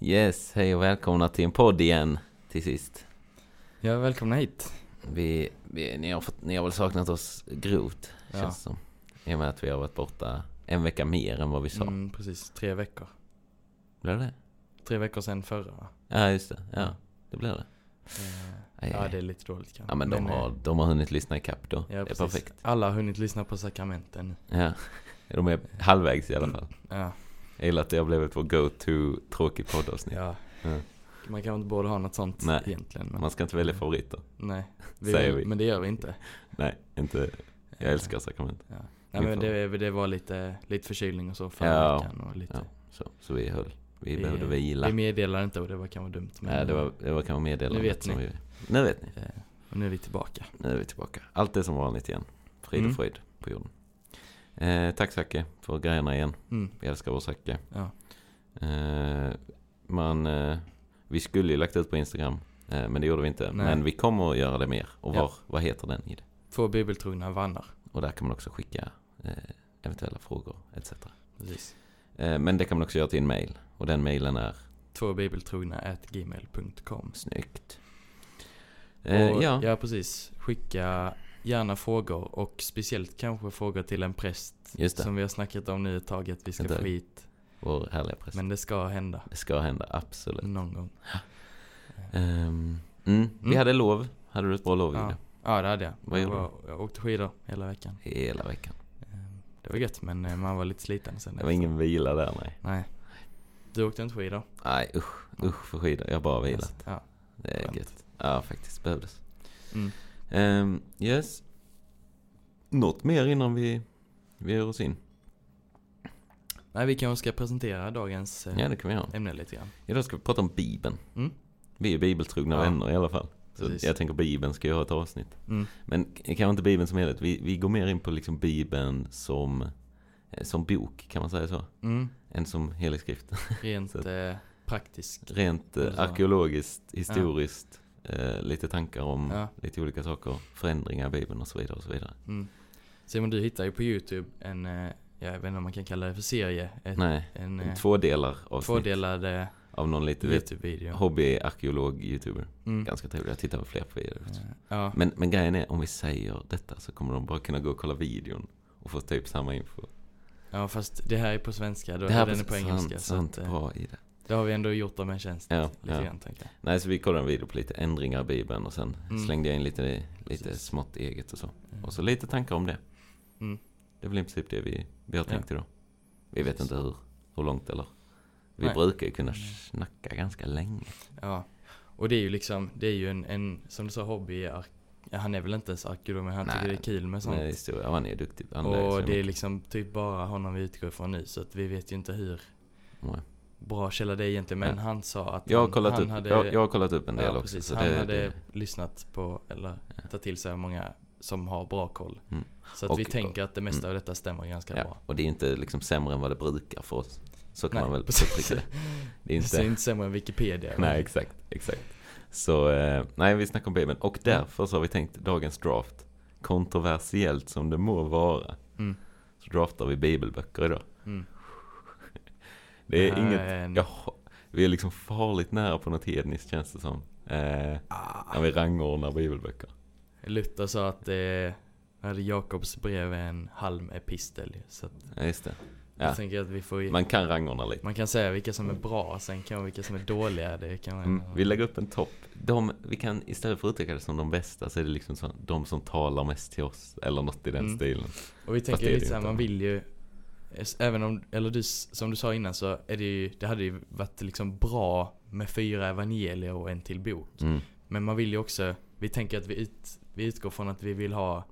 Yes, hej och välkomna till en podd igen till sist. Ja, välkomna hit. Vi, vi, ni, har fått, ni har väl saknat oss grovt, Ja. känns det som. I och med att vi har varit borta en vecka mer än vad vi sa. Mm, precis, tre veckor. Blev det? Tre veckor sedan förra. va? Ja, just det. Ja, det blev det. Eh, ja, det är lite dåligt kanske. Ja, men de, eh, har, de har hunnit lyssna ikapp då. ja, det är precis. perfekt. Alla har hunnit lyssna på sakramenten. Ja, de är halvvägs i alla Mm. fall. Ja, Jag gillar att det har blivit vår go-to tråkig poddavsnitt. ja. Ja. Man kanske inte borde ha något sånt Nej. egentligen. Men, Man ska inte välja favoriter. nej, säger vi. Men det gör vi inte. Nej, inte. Jag Eh, älskar sakrament. Ja. Nej, men det, det var lite, lite förkylning och så förra Ja. veckan. Och lite, Ja, så, så vi höll. Vi, Vi- behövde vila. Vi meddelade inte och det var kanske dumt. Men, Nej, det var, det var kanske meddelandet Nu vet ni. vi... Nu vet ni. eh, och nu är vi tillbaka. Nu är vi tillbaka. Allt är som vanligt igen. Frid Mm. och fröjd på jorden. Eh, tack Zacke för grejerna igen. Mm, Vi älskar vår Zacke. ja. Eh, man, eh, vi skulle ju lagt ut på Instagram. Eh, men det gjorde vi inte. Nej. Men vi kommer att göra det mer. Och Ja. var, vad heter den i det? Två bibeltrogna vannar. Och där kan man också skicka eh, eventuella frågor etc. Precis. Eh, men det kan man också göra till en mail. Och den mailen är Två bibeltrogna at gmail.com. snyggt. Och, ja, ja, precis. Skicka gärna frågor och speciellt kanske frågor till en präst. just det. Som vi har snackat om nu ett tag att vi ska få hit. Vår härliga präst. Men det ska hända Det ska hända, absolut. någon gång. Ehm, mm, vi Mm. hade lov. Hade du ett bra lov? Ja, ja det hade jag. Vad jag, gjorde var, jag åkte skidor hela veckan. Hela veckan. Ehm, Det var gött men eh, man var lite sliten sen. Det var ingen vila där, nej. Nej. Du åkte inte skidor? Nej, usch. Usch för skidor. Jag har bara vilat. Ja. Det är skönt. gött. Ja, faktiskt. Behövdes. Mm. Ehm, yes. Något mer innan vi, vi ger oss in? Nej, vi kanske ska presentera dagens eh, Ja, det kan vi göra. ämne lite grann. Idag ska vi prata om Bibeln. Mm. Vi är bibeltrogna Ja. vänner i alla fall. Så Precis. jag tänker Bibeln ska ju ha ett avsnitt. Mm. Men kanske inte Bibeln som helhet. Vi, vi går mer in på liksom Bibeln som, eh, som bok, kan man säga så? Mm. Än som helig skrift. Rent eh, praktiskt. Rent eh, arkeologiskt, historiskt, eh, lite tankar om Ja. lite olika saker, förändringar i Bibeln och så vidare och så vidare. Mm. Simon, du hittar ju på YouTube en, eh, jag vet inte om man kan kalla det för serie. Ett, Nej, en en eh, två delar avsnitt tvådelad eh, av någon lite YouTube-video. hobby-arkeolog-youtuber. Mm. Ganska trevlig, jag tittar på fler på videor. Ja, Men, men grejen är, om vi säger detta så kommer de bara kunna gå och kolla videon och få typ samma info. ja, fast det här är på svenska, då det här är den är på engelska. sant, så sant, att, bra i det. Det har vi ändå gjort dem en tjänst. Ja, lite ja. grann, tänker jag. Nej, så vi kollade en video på lite ändringar i Bibeln och sen Mm. slängde jag in lite, lite Precis. smått eget och så. Mm. Och så lite tankar om det. Mm. Det är väl i princip det vi, vi har Ja. tänkt idag. Vi vet Precis. inte hur, hur långt eller. Vi Nej. brukar ju kunna Mm. snacka ganska länge. Ja, och det är ju liksom, det är ju en, en som du sa, hobby. Ja, han är väl inte ens arkeolog, men han Nej. tycker det är kul med sånt. Med historia, ja, han är duktig. Han och det är mycket. liksom typ bara honom vi utgår ifrån nu, så att vi vet ju inte hur Nej. Bra källa det är egentligen. Men Ja. han sa att Jag har, han, kollat han upp, hade... jag, jag har kollat upp en del ja, också. precis. Så han det, hade det, lyssnat på, eller Ja. tagit till sig många som har bra koll. Mm. Så att Och- vi tänker att det mesta mm. av detta stämmer ganska ja, bra. och det är inte liksom sämre än vad det brukar för oss. Så kan Nej, man väl uttrycka det. Det är Det är inte... inte sämre än Wikipedia. Nej, exakt, exakt. Så, eh, nej, vi snackar om Bibeln. Och därför så har vi tänkt dagens draft, kontroversiellt som det må vara, Mm. så draftar vi bibelböcker idag. Mm. Det är inget, är ja, vi är liksom farligt nära på något hedniskt känns det som. Eh, Ah. när vi rangordnar bibelböcker. Luther sa att det hade Jakobs brev är en halm epistel. Så att Ja, just det. Ja. jag att vi får Man kan rangordna lite. man kan säga vilka som är bra, sen kan vilka som är dåliga. Det kan man, Mm, vi lägger upp en topp. De, vi kan istället för att uttrycka det som de bästa så är det liksom så, de som talar mest till oss. Eller något i den Mm. stilen. Och vi tänker är lite såhär, man vill ju Även om, eller du, som du sa innan så är det ju, det hade ju varit liksom bra med fyra evangelier och en till bok. Mm. Men man vill ju också, vi tänker att vi, ut, vi utgår från att vi vill ha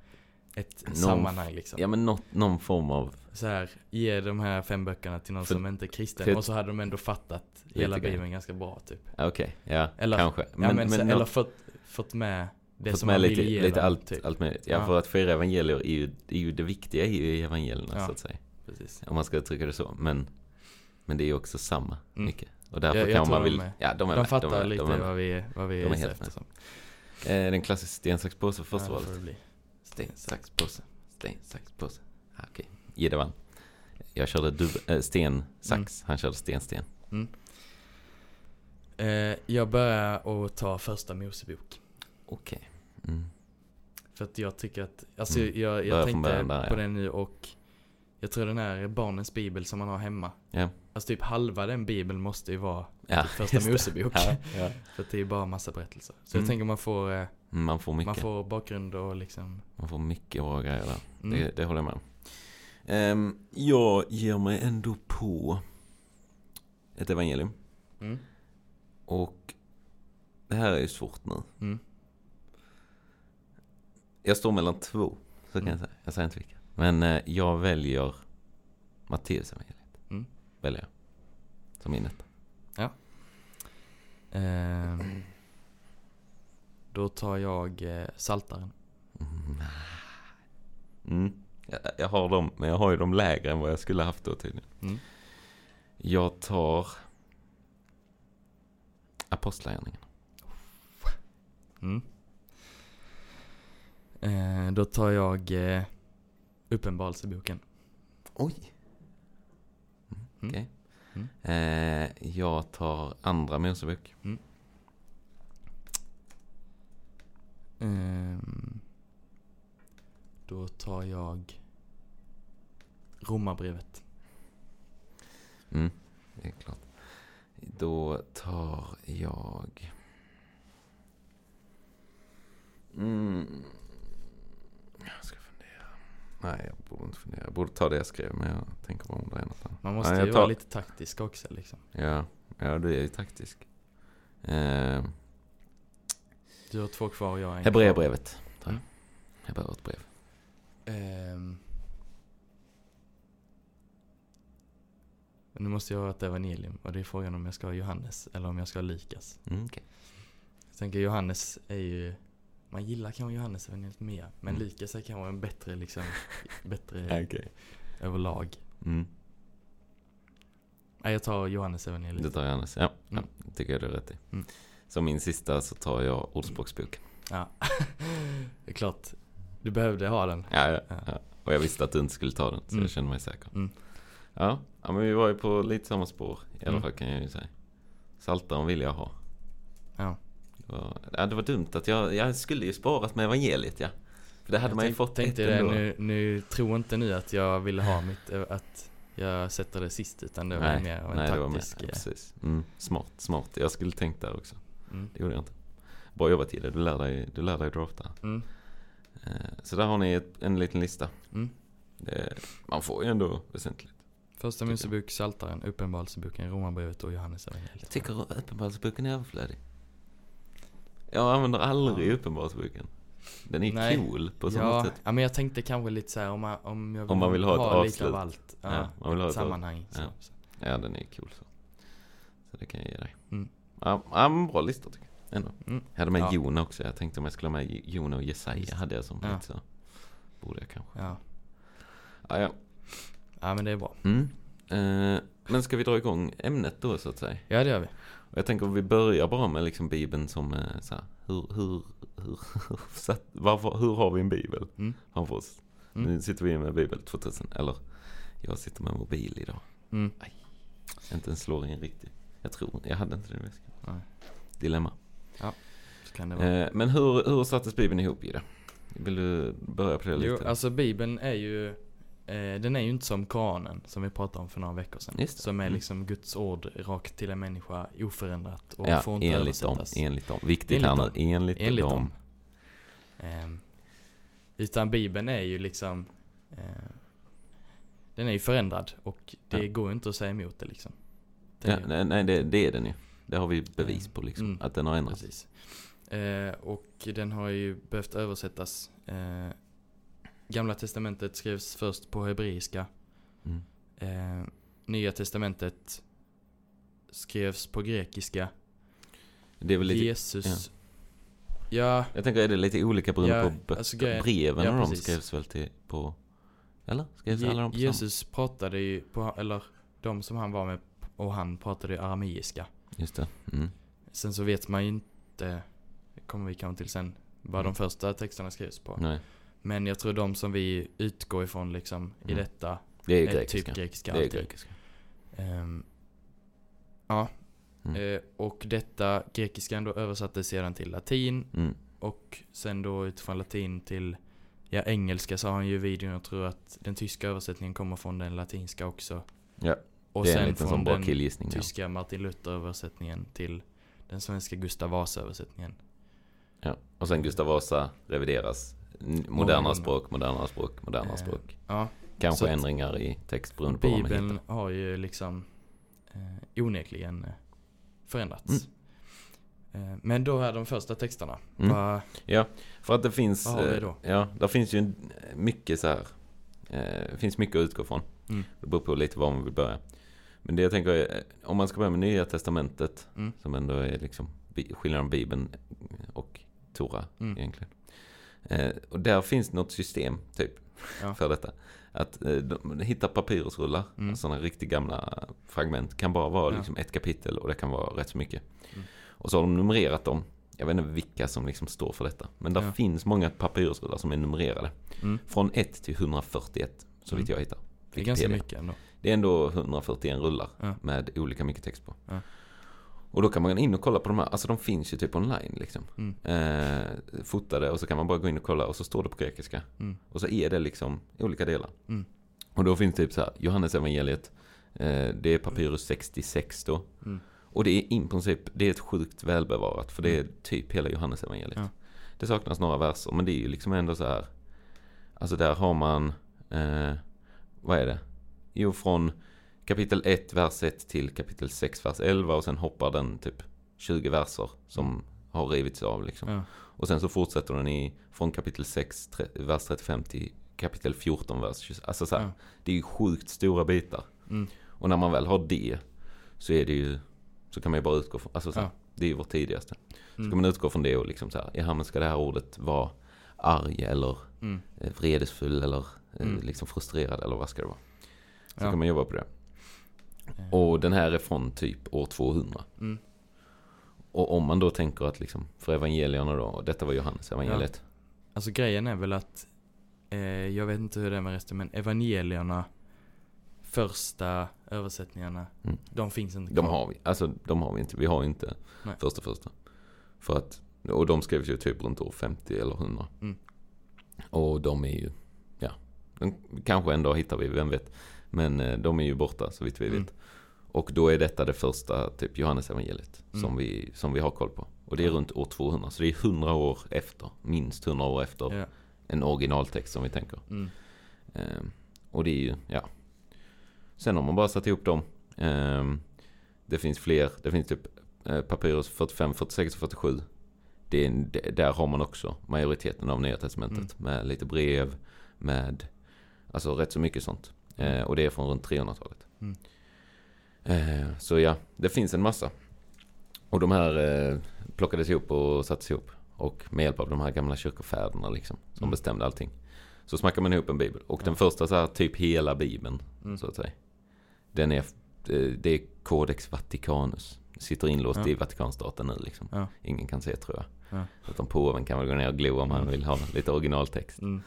ett Någon sammanhang liksom. Ja men något, någon form av, Så här, ge de här fem böckerna till någon För- som inte är kristen. och så hade de ändå fattat hela bibeln ganska bra typ. okej, ja Eller- kanske. ja, men, så, nå- eller fått, fått med det fått som med man lite, vill ge lite dem, allt, typ. allt möjligt. Ja, Ja. för att fyra evangelier är ju, är ju det viktiga i evangelierna Ja. så att säga. Precis. Om man ska uttrycka det så. Men, men det är ju också samma Mm. mycket. Och därför Jag- jag kan man de vill, är- ja de är De med, fattar är- lite är med. vad vi, vad vi De är är helt efter. Så. Eh, den klassiska sten, sax, påse för första Ja, valet. Sten, sax, påse. Sten, sax, påse. Ah, Okej, Gidde vann. Jag körde dub- äh, sten, sax. Han körde sten, sten. Mm. Eh, jag börjar att ta första Mosebok. Okej. Mm. För att jag tycker att, alltså Mm. jag, jag tänkte där, på ja. den nu och jag tror den här barnens bibel som man har hemma. Ja. Alltså typ halva den bibeln måste ju vara Ja, typ första. Mosebok. Ja, ja. För att det är bara massa berättelser. Så Mm. jag tänker man får, eh, Man får mycket. man får bakgrund och liksom. Man får mycket bra grejer där. Mm. Det, det håller jag med om. Ehm, jag ger mig ändå på ett evangelium. Mm. Och det här är ju svårt nu. Mm. Jag står mellan två, så kan Mm. jag säga. Jag säger inte vilka. Men eh, jag väljer Matteus evangeliet. Mm. Väljer jag. Som min etta. Ehm, då tar jag eh, Saltaren. Mm. Mm. Jag, jag har dem, men jag har ju dem lägre än vad jag skulle haft då tydligen. Mm. Jag tar Apostlagärningarna. Mm. Eh, då tar jag eh, Uppenbarelseboken. Oj. Mm, Mm. Okej. Mm. Eh, jag tar Andra Mosebok. Ehm, då tar jag Romarbrevet. Mm, det är klart. Då tar jag... Mm. Nej, jag borde inte fundera. Jag borde ta det jag skrev, men jag tänker bara om det är något annat. Man måste Ja, ju jag vara tar- lite taktisk också liksom. Ja, ja du är ju taktisk. Eh, Du har två kvar och jag har en Hebreerbrevet. tar jag. Mm. Hebreerbrev. kvar. Ehm. Nu måste jag ha ett evangelium och det är frågan om jag ska ha Johannes eller om jag ska ha Lukas. Mm, okej. Jag tänker Johannes är ju man gillar kanske Johannes evangeliet mer. Men Mm. Lukas är kanske en bättre liksom, bättre okej. överlag. Mm. Nej, jag tar Johannes evangeliet. Det tar jag annars. Ja, Mm. ja, tycker jag du är rätt i. Mm. Som min sista så tar jag Ordspråksboken. Ja, det är klart. Du behövde ha den. Ja, ja, Ja. ja. Och jag visste att du inte skulle ta den, så Mm. jag kände mig säker. Mm. Ja, ja, men vi var ju på lite samma spår. I alla Mm. fall kan jag ju säga. Saltaren vill jag ha. Ja. Ja, det var dumt att jag, jag skulle ju sparat med evangeliet ja. För det hade jag man ju fått tänkte ett det, ändå. nu, nu tro inte nu att jag ville ha mitt, eh, att jag sätter det sist utan det var nej, mer av en nej, det var med. taktisk eh, precis. Mm, smart, smart. Jag skulle tänkt där också. mm. Det gjorde jag inte. Bra jobbat Gille, du lär dig, du lär dig drafta. Mm. Eh, Så där har ni ett, en liten lista. Mm. Det, man får ju ändå väsentligt. Första Mosebok, Psaltaren, Uppenbarelseboken, Romarbrevet och Johannes evangeliet. Jag tycker Uppenbarelseboken är överflödig. Jag använder aldrig Ja. Uppenbarelseboken. Den är Nej. cool på så ja, sätt. ja, men jag tänkte kanske lite så här om, man, om jag vill, Om man vill ha ett lite avslut. av allt. Ja, Ja, man vill ha ett sammanhang. Ja. så. Ja, den är cool så. Så det kan jag ge dig. Mm. Ja, ja men bra lista tycker jag. Ändå. Mm. Jag hade med Ja. Jona också. Jag tänkte om jag skulle ha med Jona och Jesaja hade jag som Ja. lite så. Borde jag kanske. Ja. Ja, ja. ja, men det är bra. Mm. Eh, men ska vi dra igång ämnet då så att säga? Ja, det gör vi. Och jag tänker om vi börjar bara med liksom Bibeln som eh, så här, hur, hur, hur, varför, hur har vi en Bibel Mm. framför oss? Mm. Nu sitter vi med Bibel 2000, eller jag sitter med mobil idag. Mm. Inte ens slår in riktigt. Jag tror, jag hade inte det i väskan. Nej. Dilemma. Så kan det vara. Eh, men hur, hur sattes Bibeln ihop i det? Vill du börja på det Jo, lite? alltså Bibeln är ju eh, Den är ju inte som Koranen som vi pratade om för några veckor sedan. Som är Mm. liksom Guds ord rakt till en människa oförändrat och ja, får inte enligt dem, översättas. enligt dem. Viktigt Enligt här nu, dem. enligt, Enligt dem. dem. Ehm, utan Bibeln är ju liksom eh, Den är ju förändrad och det Ja. går inte att säga emot det liksom. Ja, nej, nej det, det är den ju. Det har vi bevis på liksom, Mm. att den har ändrats. Eh, och den har ju behövt översättas. Eh, Gamla testamentet skrevs först på hebreiska. Mm. Eh, Nya testamentet skrevs på grekiska. Det är väl lite, Jesus. Ja, jag tänker är det lite olika beroende Ja, på böcker? alltså Breven ja, och de skrevs väl till på, eller? Skrevs Je- alla de på samma? Jesus pratade ju på, eller de som han var med och han pratade ju arameiska. Just det. Mm. Sen så vet man ju inte, kommer vi kanske till sen, vad Mm. de första texterna skrevs på. Nej, Men jag tror de som vi utgår ifrån liksom i Mm. detta det är är grekiska. typ grekiska det är grekiska. Ehm, ja, Mm. Eh, och detta grekiskan då översattes sedan till latin Mm. och sen då utifrån latin till ja, engelska sa han ju i videon. Jag tror att den tyska översättningen kommer från den latinska också. Ja, Och det är en sen liten från den. Ja. tyska Martin Luther-översättningen till den svenska Gustav Vasa-översättningen. Ja. Och sen Gustav Vasa revideras. Gånger. språk, modernare språk, Eh, språk. Ja, Kanske att- ändringar i text beroende på vad man Bibeln har ju liksom eh, onekligen eh, förändrats. Eh, men då är de första texterna. Mm. Va, För att det finns, Vad har vi då? ja, där finns ju mycket så här. Det finns mycket att utgå från. Mm. Det beror på lite var man vill börja. Men det jag tänker är, om man ska börja med Nya Testamentet, Mm. som ändå är liksom skillnaden mellan Bibeln och Tora Mm. egentligen. Eh, och där finns något system, typ, Ja. för detta. Att eh, de hittar papyrusrullar, Mm. sådana riktigt gamla fragment. Kan bara vara Ja. liksom ett kapitel och det kan vara rätt så mycket. Mm. Och så har de numrerat dem. Jag vet inte vilka som liksom står för detta. Men det Ja. finns många papyrusrullar som är numrerade. mm. Från 1 till 141, så vitt Mm. jag hittar. Det är ganska mycket ändå. Det är ändå 141 rullar med olika mycket text på. Och då kan man gå in och kolla på de här, alltså de finns ju typ online liksom. Mm. Eh, fotade och så kan man bara gå in och kolla och så står det på grekiska. Mm. Och så är det liksom olika delar. Mm. Och då finns typ så här, Johannes evangeliet eh, det är papyrus 66 då. Mm. Och det är i princip, det är ett sjukt välbevarat för det är typ hela Johannes evangeliet. Ja. Det saknas några verser men det är ju liksom ändå så här. Alltså där har man, eh, vad är det? Jo från kapitel 1 vers 1 till kapitel 6 vers 11 och sen hoppar den typ 20 verser som har rivits av liksom. Ja. Och sen så fortsätter den i, från kapitel 6 tre, vers 35 till kapitel 14 vers 26. Alltså så här, Ja. det är ju sjukt stora bitar. Mm. Och när man väl har det så är det ju, så kan man ju bara utgå från, alltså så här, Ja. det är ju vårt tidigaste. Ska Mm. man utgå från det och liksom så här, jaha men ska det här ordet vara arg eller Mm. eh, vredesfull eller eh, Mm. liksom frustrerad eller vad ska det vara? Så Ja. kan man jobba på det. Och den här är från typ år 200. Mm. Och om man då tänker att liksom, för evangelierna då, och detta var Johannes evangeliet. Alltså grejen är väl att, eh, jag vet inte hur det är med resten, men evangelierna, första översättningarna, Mm. de finns inte De kvar. har vi, alltså de har vi inte. Vi har inte Nej. första första. För att, och de skrevs ju typ runt år 50 eller 100. Mm. Och de är ju, ja, de, kanske en dag hittar vi, vem vet. Men eh, de är ju borta så vitt vi Mm. vet. Och då är detta det första, typ Johannes evangeliet Mm. som, vi, som vi har koll på. Och det är runt år 200. Så det är 100 år efter, minst 100 år efter Ja. en originaltext som vi tänker. Mm. Ehm, och det är ju, ja. Sen har man bara satt ihop dem. Ehm, det finns fler, det finns typ eh, Papyrus 45, 46 och 47. Det är, där har man också majoriteten av Nya Testamentet. Med lite brev, med alltså rätt så mycket sånt. Eh, och det är från runt 300-talet. Mm. Eh, så ja, det finns en massa. Och de här eh, plockades ihop och sattes ihop. Och med hjälp av de här gamla kyrkofäderna liksom. Som Mm. bestämde allting. Så smackar man ihop en bibel. Och den Ja. första så här, typ hela bibeln, Mm. så att säga. Den är, eh, det är Codex Vaticanus. Sitter inlåst Ja. i Vatikanstaten nu liksom. Ja. Ingen kan se tror jag. Ja. Utan påven kan väl gå ner och glo om han Mm. vill ha lite originaltext. Mm.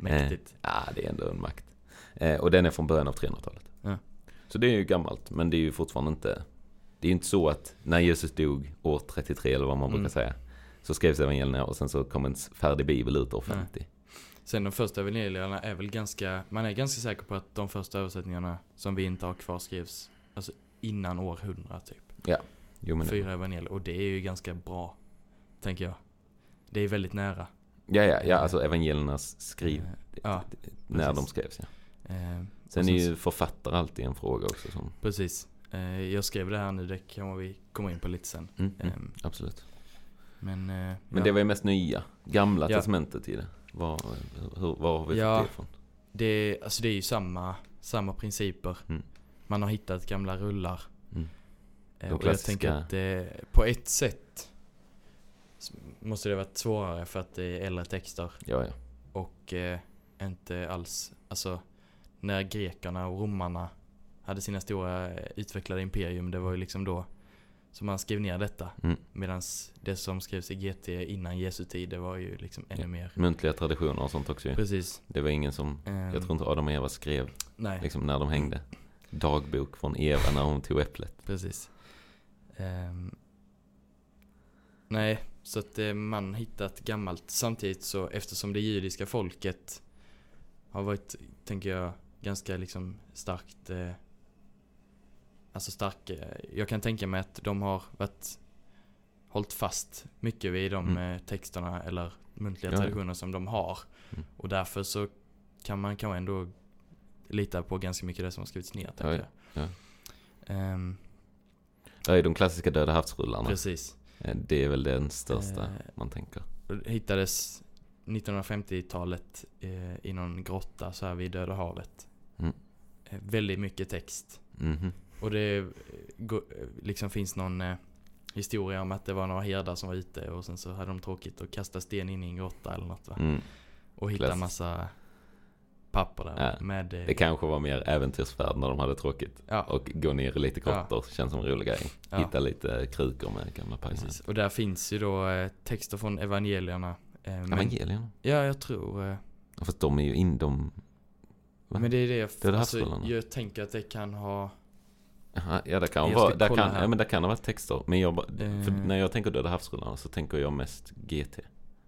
Mäktigt. Ja, det är ändå en makt. Eh, och den är från början av 300-talet. Ja. Så det är ju gammalt, men det är ju fortfarande inte... Det är ju inte så att när Jesus dog år 33 eller vad man Mm. brukar säga. Så skrevs evangelierna och sen så kom en färdig bibel ut år Nej. 50. Sen de första evangelierna är väl ganska, man är ganska säker på att de första översättningarna som vi inte har kvar skrevs alltså innan år 100 typ. Jo, men, Fyra evangelier och det är ju ganska bra, tänker jag. Det är väldigt nära. ja, ja, ja, alltså evangeliernas skriv, Eh, Ja, när precis. de skrevs. Ja. Eh, Sen och är sen ju författare alltid en fråga också. Som, Precis. Eh, jag skrev det här nu, det kan vi komma in på lite sen. mm, mm, Ehm, absolut. Men, eh, Men ja, det var ju mest nya, gamla Ja. testamentet i det. Var, hur, var har vi Ja. fått det ifrån? det, alltså det är ju samma, samma principer. Mm. Man har hittat gamla rullar. Mm. Eh, De och jag klassiska- tänker att det, på ett sätt måste det varit svårare för att det är äldre texter Ja, ja. och eh, inte alls, alltså när grekerna och romarna hade sina stora eh, utvecklade imperium, det var ju liksom då som man skrev ner detta. Mm. Medan det som skrevs i GT innan Jesu tid, det var ju liksom ännu Ja. mer. Muntliga traditioner och sånt också ju. Precis. Det var ingen som, Ehm, jag tror inte Adam och Eva skrev Nej, liksom när de hängde. Dagbok från Eva när hon tog äpplet. precis. Ehm, nej, så att eh, man hittat gammalt. Samtidigt så eftersom det judiska folket har varit, tänker jag, ganska liksom starkt eh, Alltså stark, eh, jag kan tänka mig att de har varit hållit fast mycket vid de Mm. eh, texterna eller muntliga Ja, ja. traditioner som de har. Mm. Och därför så kan man kanske ändå lita på ganska mycket det som har skrivits ner. Ja, ja. jag. Ehm, Det är de klassiska Döda havsrullarna. precis. Eh, Det är väl den största Eh, man tänker. Hittades 1950-talet eh, i någon grotta så här vid Döda havet. Mm. Eh, väldigt mycket text. Mhm. Och det eh, eh, liksom finns någon eh, historia om att det var några herdar som var ute och sen så hade de tråkigt och kastade sten in i en grotta eller något va. Mm. Och hittade klassiskt. massa papper där Ja, med... Det kanske var mer äventyrsfärd när de hade tråkigt. Ja, Och gå ner i lite grottor känns som en rolig grej. ja, Hitta lite krukor med gamla pergament. Och där finns ju då texter från evangelierna. Eh, men, Evangelierna? ja, jag tror... Eh, Ja, fast de är ju in, de... Va? men det är det jag... Döda alltså, havsrullarna? jag tänker att det kan ha... Ja, det kan vara, kolla kan, här. ja, men det kan ha varit texter. Men jag, Eh. när jag tänker Döda havsrullarna så tänker jag mest GT.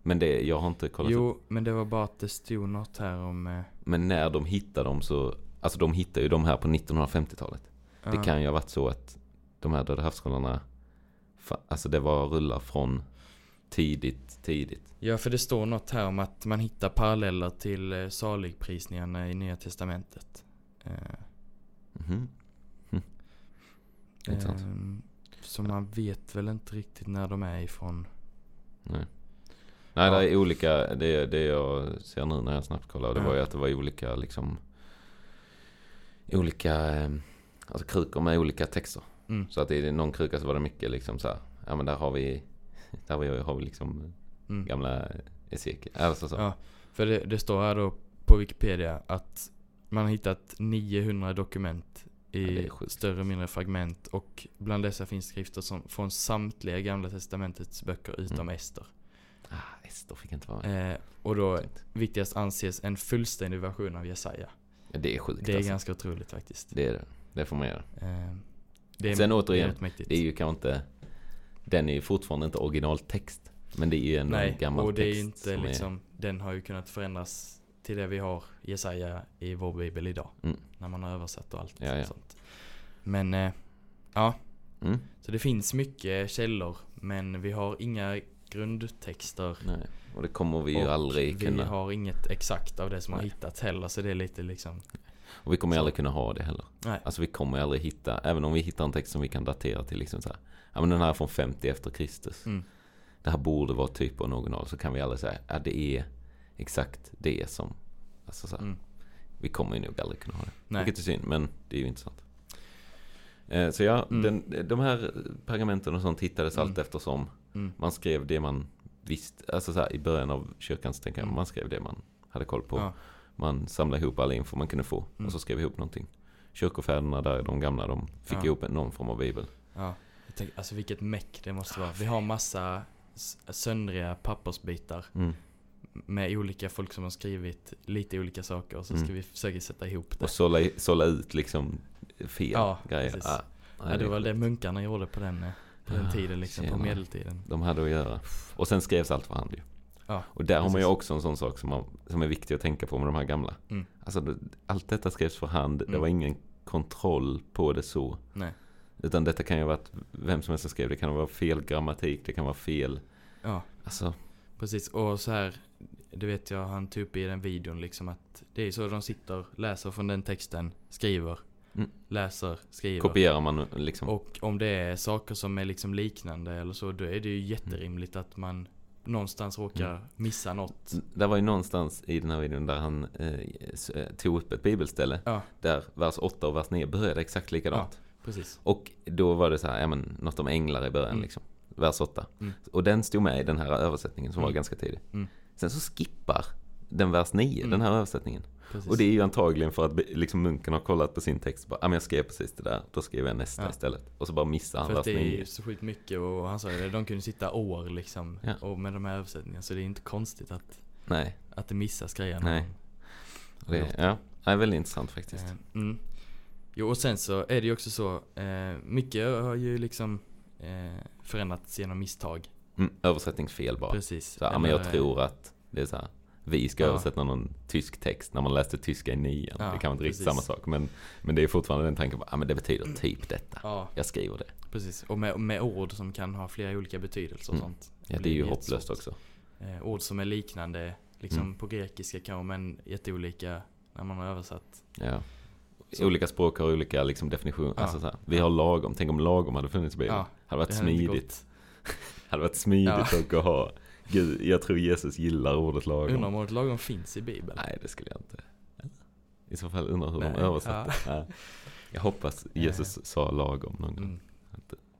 Men det, jag har inte kollat upp. Jo, men det var bara att det stod något här om... Eh, Men när de hittar dem så, alltså de hittar ju de här på 1950-talet. Det ja. kan ju ha varit så att de här Döda havsrullarna, alltså det var rullar från tidigt, tidigt. Ja, för det står något här om att man hittar paralleller till eh, saligprisningarna i Nya Testamentet. Mhm. Hm. Intressant. ehm, så man vet väl inte riktigt när de är ifrån. Nej. Nej, Ja. det är olika, det, det jag ser nu när jag snabbt kollar, det Ja. var ju att det var olika liksom, olika, eh, alltså krukor med olika texter. Mm. Så att i någon kruka så var det mycket liksom så här, ja men där har vi, där har vi, har vi liksom Mm. gamla Ezekiel, alltså så. Ja, för det, det står här då på Wikipedia att man har hittat 900 dokument Ja, i sjukt. större och mindre fragment och bland dessa finns skrifter som, från samtliga gamla testamentets böcker utom Mm. Ester. Ah, Ester fick inte vara med. Eh, och då viktigast anses en fullständig version av Jesaja. Ja, det är sjukt Det är alltså. ganska otroligt faktiskt. Det är det. Det får man göra. Eh, det är, Sen det återigen, är. Det är ju kanske inte, den är ju fortfarande inte originaltext. Men det är ju ändå Nej, en gammal och det är text ju inte som är- liksom, den har ju kunnat förändras till det vi har Jesaja i vår bibel idag. Mm. När man har översatt och allt Ja, ja. sånt. Men, eh, ja. Mm, Så det finns mycket källor, men vi har inga grundtexter. nej. Och det kommer vi ju aldrig vi kunna. har inget exakt av det som har Nej. hittats heller, så det är lite liksom, Och vi kommer Så. aldrig kunna ha det heller. nej. Alltså vi kommer aldrig hitta, även om vi hittar en text som vi kan datera till liksom så här. Ja men den här är från 50 efter Kristus. Mm. Det här borde vara typ av original. Så kan vi aldrig säga, ja det är exakt det som, alltså så här. Mm. Vi kommer ju nog aldrig kunna ha det. Nej. Vilket är synd, men det är ju intressant. Eh, så ja, Mm. den, de här pergamenten och sånt hittades Mm. allt eftersom Mm. man skrev det man visste. Alltså så här, i början av kyrkan så tänker jag, Mm. man skrev det man hade koll på. Ja. Man samlade ihop all info man kunde få Mm. och så skrev ihop någonting. Kyrkofäderna där, de gamla, de fick Ja. ihop någon form av bibel. Ja. Jag tänker, alltså vilket meck det måste vara. Vi har massa söndriga pappersbitar Mm. med olika folk som har skrivit lite olika saker och så ska Mm. vi försöka sätta ihop det. Och sålla, sålla ut liksom fel Ja, grejer. precis. Ah, nej, Ja, det är var det munkarna gjorde på den, eh, på den Ja, tiden liksom, på medeltiden. De hade att göra. Och sen skrevs allt för hand ju. Ja, Och där har man ju precis. också en sån sak som, man, som är viktig att tänka på med de här gamla. Mm. Alltså det, allt detta skrevs för hand. Det Mm. var ingen kontroll på det så. Nej. Utan detta kan ju vara att vem som helst som skrev. Det kan vara fel grammatik. Det kan vara fel. Ja, Alltså. precis. Och så här, det vet jag han tog upp i den videon liksom att det är så de sitter, läser från den texten, skriver, Mm. läser, skriver. Kopierar man liksom. Och om det är saker som är liksom liknande eller så, då är det ju jätterimligt att man någonstans råkar Mm. missa något. Det var ju någonstans i den här videon där han eh, eh, tog upp ett bibelställe. Ja, Där vers 8 och vers 9 började exakt likadant. Precis. Och då var det så här, ja men något om änglar i början Mm. liksom. Vers 8. Mm. Och den stod med i den här översättningen som var Mm. ganska tidig. Mm. Sen så skippar den vers 9, Mm. den här översättningen. precis. Och det är ju antagligen för att liksom munken har kollat på sin text bara, men jag skrev precis det där, då skrev jag nästa Ja. istället. Och så bara missar han För att vers det är 9. ju så sjukt mycket och han sa ju det, de kunde sitta år liksom Ja. och med de här översättningarna. Så det är inte konstigt att, Nej, att det missas grejer. Nej. det, ja, det är väldigt intressant faktiskt. Eh, Mm. Jo och sen så är det ju också så, eh, mycket har ju liksom eh, förändrats genom misstag. Mm, översättningsfel bara. Precis. Så, ja, men jag Eller, tror att det är så här. Vi ska Ja. översätta någon tysk text när man läste tyska i nian. Ja, det kan vara inte riktigt samma sak. Men, men det är fortfarande den tanken. Ja, men det betyder typ detta. Ja, Jag skriver det. precis. Och med, med ord som kan ha flera olika betydelser och Mm. sånt. Ja, det är ju hopplöst också. Eh, ord som är liknande, liksom Mm. på grekiska kanske, men jätteolika när man har översatt. Ja. Så- Olika språk har olika liksom, definition. Ja. Alltså, vi har lagom. Tänk om lagom hade funnits i Bibeln. Ja, hade varit det smidigt. Hade varit smidigt Ja. att ha. Gud, jag tror Jesus gillar ordet lagom. Undrar om ordet lagom finns i Bibeln? Nej, det skulle jag inte. I så fall undrar hur Nej, de översatte. Ja. Jag hoppas Jesus sa lagom någon gång. Mm.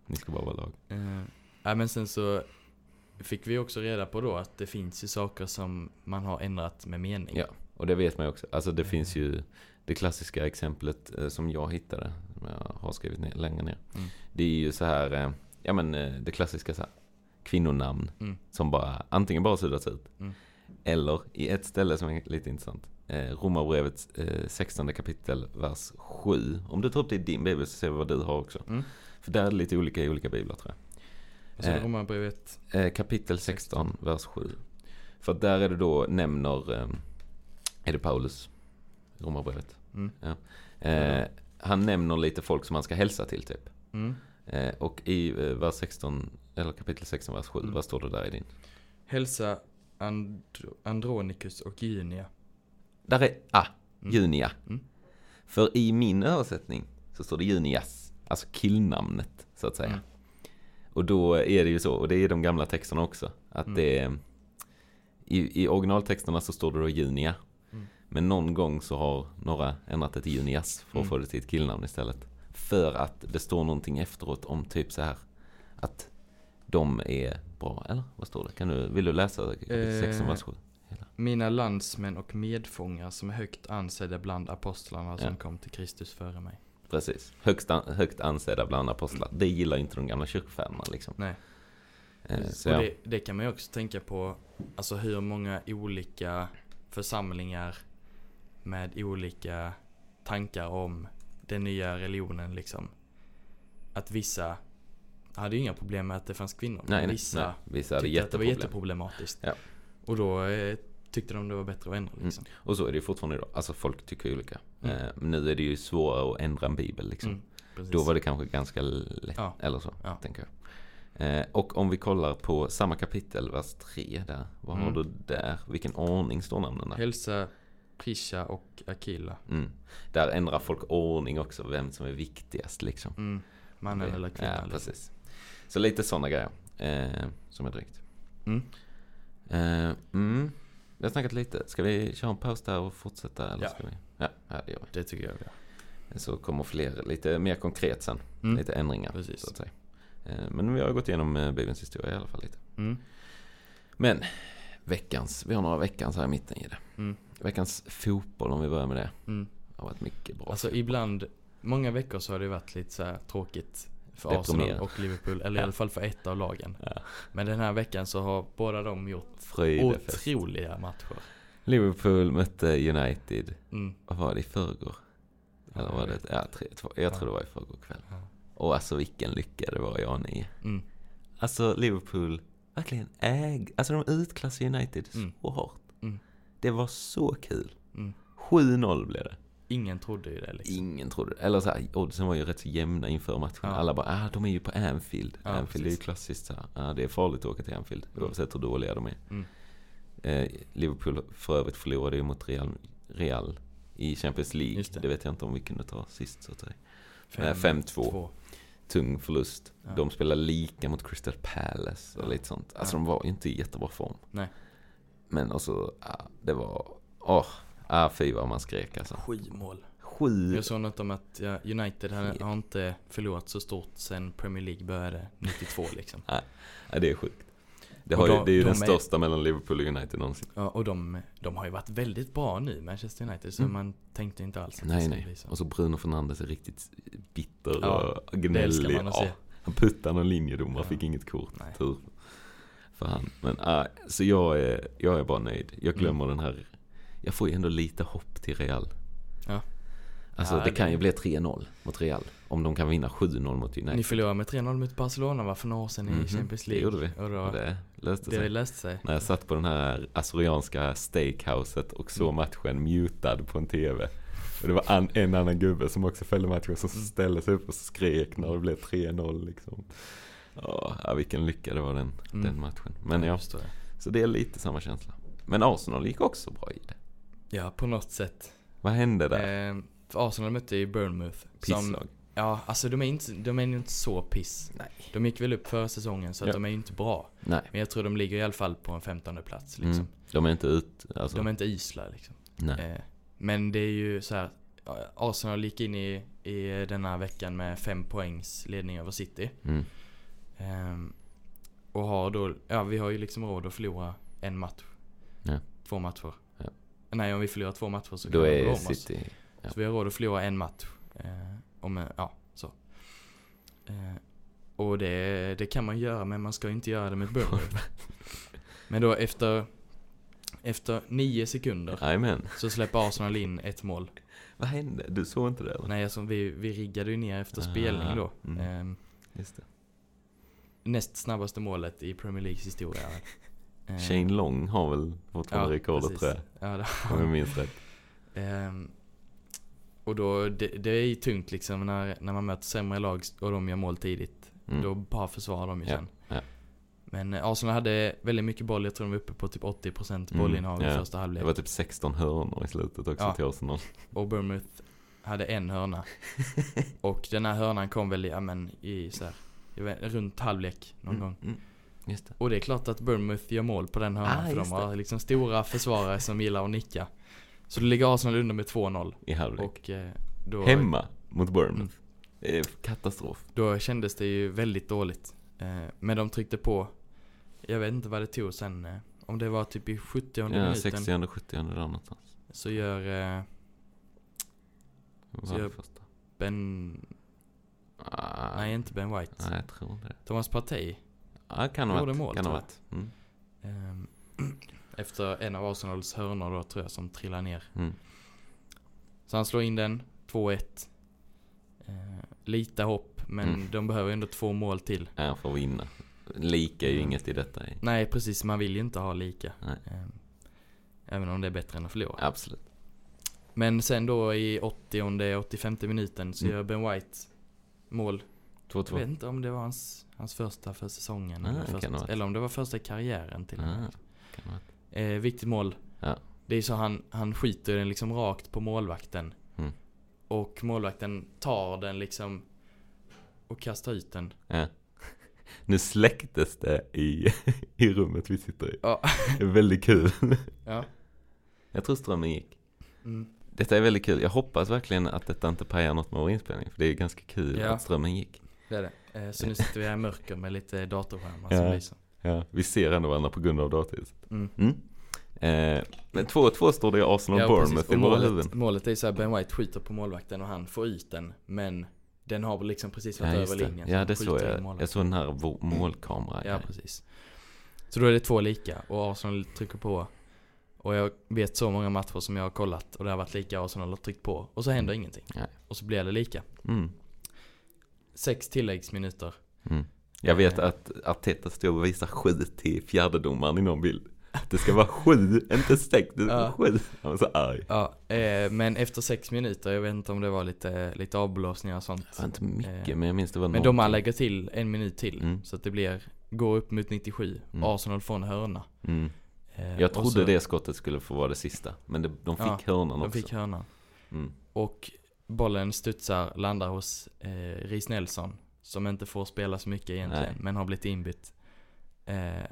Ni ska bara vara lag. Eh, ja, men sen så fick vi också reda på då att det finns ju saker som man har ändrat med mening. Ja, och det vet man ju också. Alltså det Mm. finns ju det klassiska exemplet eh, som jag hittade, som jag har skrivit ner, längre ner. Mm. Det är ju så här, eh, ja men eh, det klassiska så här, kvinnonamn Mm. som bara, antingen bara suddats ut. Mm. Eller i ett ställe som är lite intressant. Eh, Romarbrevets eh, 16 kapitel, vers 7. Om du tar upp det i din bibel så ser vi vad du har också. Mm. För där är det lite olika i olika biblar tror jag. Och så är det Eh, Romarbrevet. Eh, kapitel 16, vers 7. För där är det då, nämner, eh, är det Paulus, Romarbrevet. Mm. Eh, han nämner lite folk som han ska hälsa till typ. Mm. Eh, och i eh, vers 16, eller kapitel 16, vers 7, Mm. vad står det där i din? Hälsa And Andronicus och Junia. Där är, ah, Mm. Junia. Mm. För i min översättning så står det Junias, alltså killnamnet så att säga. Mm. Och då är det ju så, och det är i de gamla texterna också, att det är, i, i originaltexterna så står det då Junia. Men någon gång så har några ändrat det till Junias för att Mm. få det till ett killnamn istället. För att det står någonting efteråt om typ så här att de är bra, eller vad står det? Kan du, vill du läsa kapitel 16, Eh, vers 7? Mina landsmän och medfångar som är högt ansedda bland apostlarna som Ja. kom till Kristus före mig. Precis. Högst, an, högt ansedda bland apostlar. Det gillar inte de gamla kyrkofäderna liksom. Nej. Eh, så och ja. det, det kan man ju också tänka på, alltså hur många olika församlingar med olika tankar om den nya religionen liksom. Att vissa hade ju inga problem med att det fanns kvinnor. Nej, nej, vissa nej. Vissa hade tyckte att det var jätteproblem. jätteproblematiskt. Ja. Och då eh, tyckte de det var bättre att ändra liksom. Och så är det ju fortfarande idag. Alltså folk tycker olika. Mm. Eh, men nu är det ju svårare att ändra en bibel liksom. Mm. Då var det kanske ganska lätt. Ja. Eller så, Ja. tänker jag. Eh, och om vi kollar på samma kapitel, vers 3 där. Vad har Mm. du där? Vilken ordning står namnen där? Hälsa Prisha och Akila. Mm. Där ändrar folk ordning också, vem som är viktigast liksom. Mm. Mannen eller kvinnan. Ja, liksom. precis. Så lite sådana grejer. Eh, som är drygt. Mm. Eh, mm. Vi har snackat lite. Ska vi köra en paus där och fortsätta? Eller Ja. ska vi? Ja, ja, det gör Det tycker jag. Ja. vi. Så kommer fler, lite mer konkret sen. Mm. Lite ändringar. Precis. Så att säga. Eh, men vi har gått igenom eh, Bibelns historia i alla fall lite. Mm. Men veckans, vi har några veckans här i mitten i det. Veckans fotboll om vi börjar med det. Mm. har varit mycket bra. Alltså ibland, många veckor så har det varit lite så tråkigt för Arsenal och Liverpool, eller i alla fall för ett av lagen. Ja. Men den här veckan så har båda de gjort Fröjdefest. otroliga matcher. Liverpool mötte United. Mm. Vad var det i förrgår? Eller var det? Ja, tre, två, jag Ja. tror det var i förrgår kväll. Ja. Och alltså vilken lycka det var i A9. Mm. Alltså Liverpool verkligen äg, alltså de utklassade United Mm. så hårt. Det var så kul. Mm. 7-0 blev det. Ingen trodde ju det liksom. Ingen trodde det. Eller så här, oddsen var ju rätt så jämna inför matchen. Ja. Alla bara, ah de är ju på Anfield. Ja, Anfield är ju precis. klassiskt så här. Ah, det är farligt att åka till Anfield. Mm. Oavsett hur dåliga de är. Mm. Eh, Liverpool för övrigt förlorade ju mot Real, Real i Champions League. Det. det. vet jag inte om vi kunde ta sist så att säga. Fem, Eh, 5-2. två. Tung förlust. Ja. De spelar lika mot Crystal Palace och lite sånt. Alltså de var ju inte i jättebra form. Nej. Men alltså, ah, det var, åh, ah, fy vad man skrek alltså. Sju mål. Sju. Jag såg något om att ja, United har, Helt. har inte förlorat så stort sen Premier League började 92 liksom. Ja, det är sjukt. Det, har ju, det är ju de den är- största mellan Liverpool och United någonsin. Ja, och de, de har ju varit väldigt bra nu, Manchester United, så Mm. man tänkte inte alls att det Nej, skulle nej. bli så. Och så Bruno Fernandes är riktigt bitter Ja, och det gnällig. Ja, han puttade någon linjedomare, Ja. fick inget kort. Nej. Tur för han. Men ah, så jag är, jag är bara nöjd. Jag glömmer den här, jag får ju ändå lite hopp till Real. Ja. Alltså Ja, det kan det- ju bli 3-0 mot Real. om de kan vinna 7-0 mot United. Ni förlorade med 3-0 mot Barcelona va, för några år sedan i Mhm, Champions det League. gjorde vi. Och då, Och det löste sig. det löste sig. När jag satt på den här assyrianska steakhouset och såg Mm. matchen mutad på en TV. Och det var an, en annan gubbe som också följde matchen som Mm. ställde sig upp och skrek när det blev 3-0 liksom. Ja, vilken lycka det var den, Mm. den matchen. Men ja, jag. så det är lite samma känsla. Men Arsenal gick också bra i det. Ja, på något sätt. Vad hände där? Eh, Arsenal mötte ju Bournemouth. Som, Pisslag. ja, alltså de är, inte, de är ju inte så piss. Nej. De gick väl upp förra säsongen så att Ja. de är ju inte bra. Nej. Men jag tror de ligger i alla fall på en femtonde plats liksom. Mm. De är inte ut, alltså. De är inte isla liksom. Nej. Eh, men det är ju så här. ja, Arsenal gick in i, i denna veckan med fem poängs ledning över City. Mm. Ehm, och har då, ja vi har ju liksom råd att förlora en match. Ja. Två matcher. Ja. Nej om vi förlorar två matcher så Då kan vi är. City, ja. Så vi har råd att förlora en match. Eh, om, ja, så. Eh, och det, det kan man göra men man ska inte göra det med Bournemouth. men då efter, efter nio sekunder Jajamän. så släpper Arsenal in ett mål. Vad hände? Du såg inte det eller? Nej alltså vi, vi riggade ju ner efter Ah, spelning då. mm. Ehm. Näst snabbaste målet i Premier Leagues historia. Eh, Shane Long har väl fortfarande rekordet precis. tror jag. Ja, det Om jag minns rätt. Ehm, och då, det, det är ju tungt liksom när, när man möter sämre lag och de gör mål tidigt. Mm. Då bara försvarar de ju Ja, sen. ja. Men eh, Arsenal hade väldigt mycket boll, jag tror de var uppe på typ 80% Mm, bollinnehav i ja. första halvlek. Det var typ 16 hörnor i slutet också Ja. till Arsenal. Och Bournemouth hade en hörna. och den här hörnan kom väl i, ja men i så här, vet, runt halvlek någon Mm, gång. mm. Det. Och det är klart att Bournemouth gör mål på den hörnan Ah, för de har liksom stora försvarare som gillar att nicka. Så då ligger Arsenal under med 2-0. I halvlek. Och eh, då, Hemma mot Bournemouth. Mm. Det katastrof. då kändes det ju väldigt dåligt. Eh, men de tryckte på, jag vet inte vad det tog sen. Eh, om det var typ i 70 Ja, minuten 60 70 där någonstans. så gör Så det första? Ben, Ah, nej inte Ben White. Nej, jag tror inte det. Thomas Partey. Ja, kan ha varit. mål, kan ha varit. Mm. ehm, efter en av Arsenals hörnor då tror jag som trillar ner. Mm. Så han slår in den, 2-1. Eh, lite hopp, men Mm. de behöver ändå två mål till. Ja, för att vinna. Lika är ju Mm. inget i detta. Nej precis, man vill ju inte ha lika. Ehm, även om det är bättre än att förlora. Absolut. Men sen då i 80 85 minuten så Mm. gör Ben White mål. Jag 2-2. vet inte om det var hans, hans första för säsongen. Ah, eller, första, eller om det var första i karriären till. Ah. Eh, viktigt mål. Ja. Det är så han, han skjuter den liksom rakt på målvakten. Mm. Och målvakten tar den liksom och kastar ut den. Ja. Nu släcktes det i, i rummet vi sitter i. Ja. Det är väldigt kul. Ja. Jag tror strömmen gick. Mm. Detta är väldigt kul. Jag hoppas verkligen att detta inte pajar något med vår inspelning. För det är ganska kul Ja. att strömmen gick. Det är det. Eh, så nu sitter vi här i mörker med lite datorskärmar Ja. som lyser. Ja, vi ser ändå varandra på grund av datorljuset. Mm. Mm. Eh, men 2-2 står det i Arsenal Ja, Bournemouth i målet, målet är så här, Ben White skjuter på målvakten och han får ut den. Men den har liksom precis varit Ja, över linjen. Ja, det såg jag. Jag såg den här målkameran. Ja, precis. Så då är det två lika och Arsenal trycker på. Och jag vet så många matcher som jag har kollat och det har varit lika Arsenal har tryckt på. Och så händer ingenting. Nej. Och så blir det lika. Mm. Sex tilläggsminuter. Mm. Jag vet att Arteta stod och visade sju till fjärdedomaren i någon bild. Det ska vara sju, inte sex, det Ja. sju. Han var så arg. Ja, eh, men efter sex minuter, jag vet inte om det var lite, lite avblåsningar och sånt. Det var inte mycket, Eh, men jag minns det var Men domaren lägger till en minut till. Mm. Så att det blir, går upp mot 97. Mm. Arsenal får en hörna. Mm. Eh, Jag trodde så- det skottet skulle få vara det sista. Men det, de fick Ja, hörnan De också. fick hörnan. Mm. Och bollen studsar, landar hos eh, Ries Nelson. Som inte får spela så mycket egentligen, Nej. men har blivit inbytt. Eh,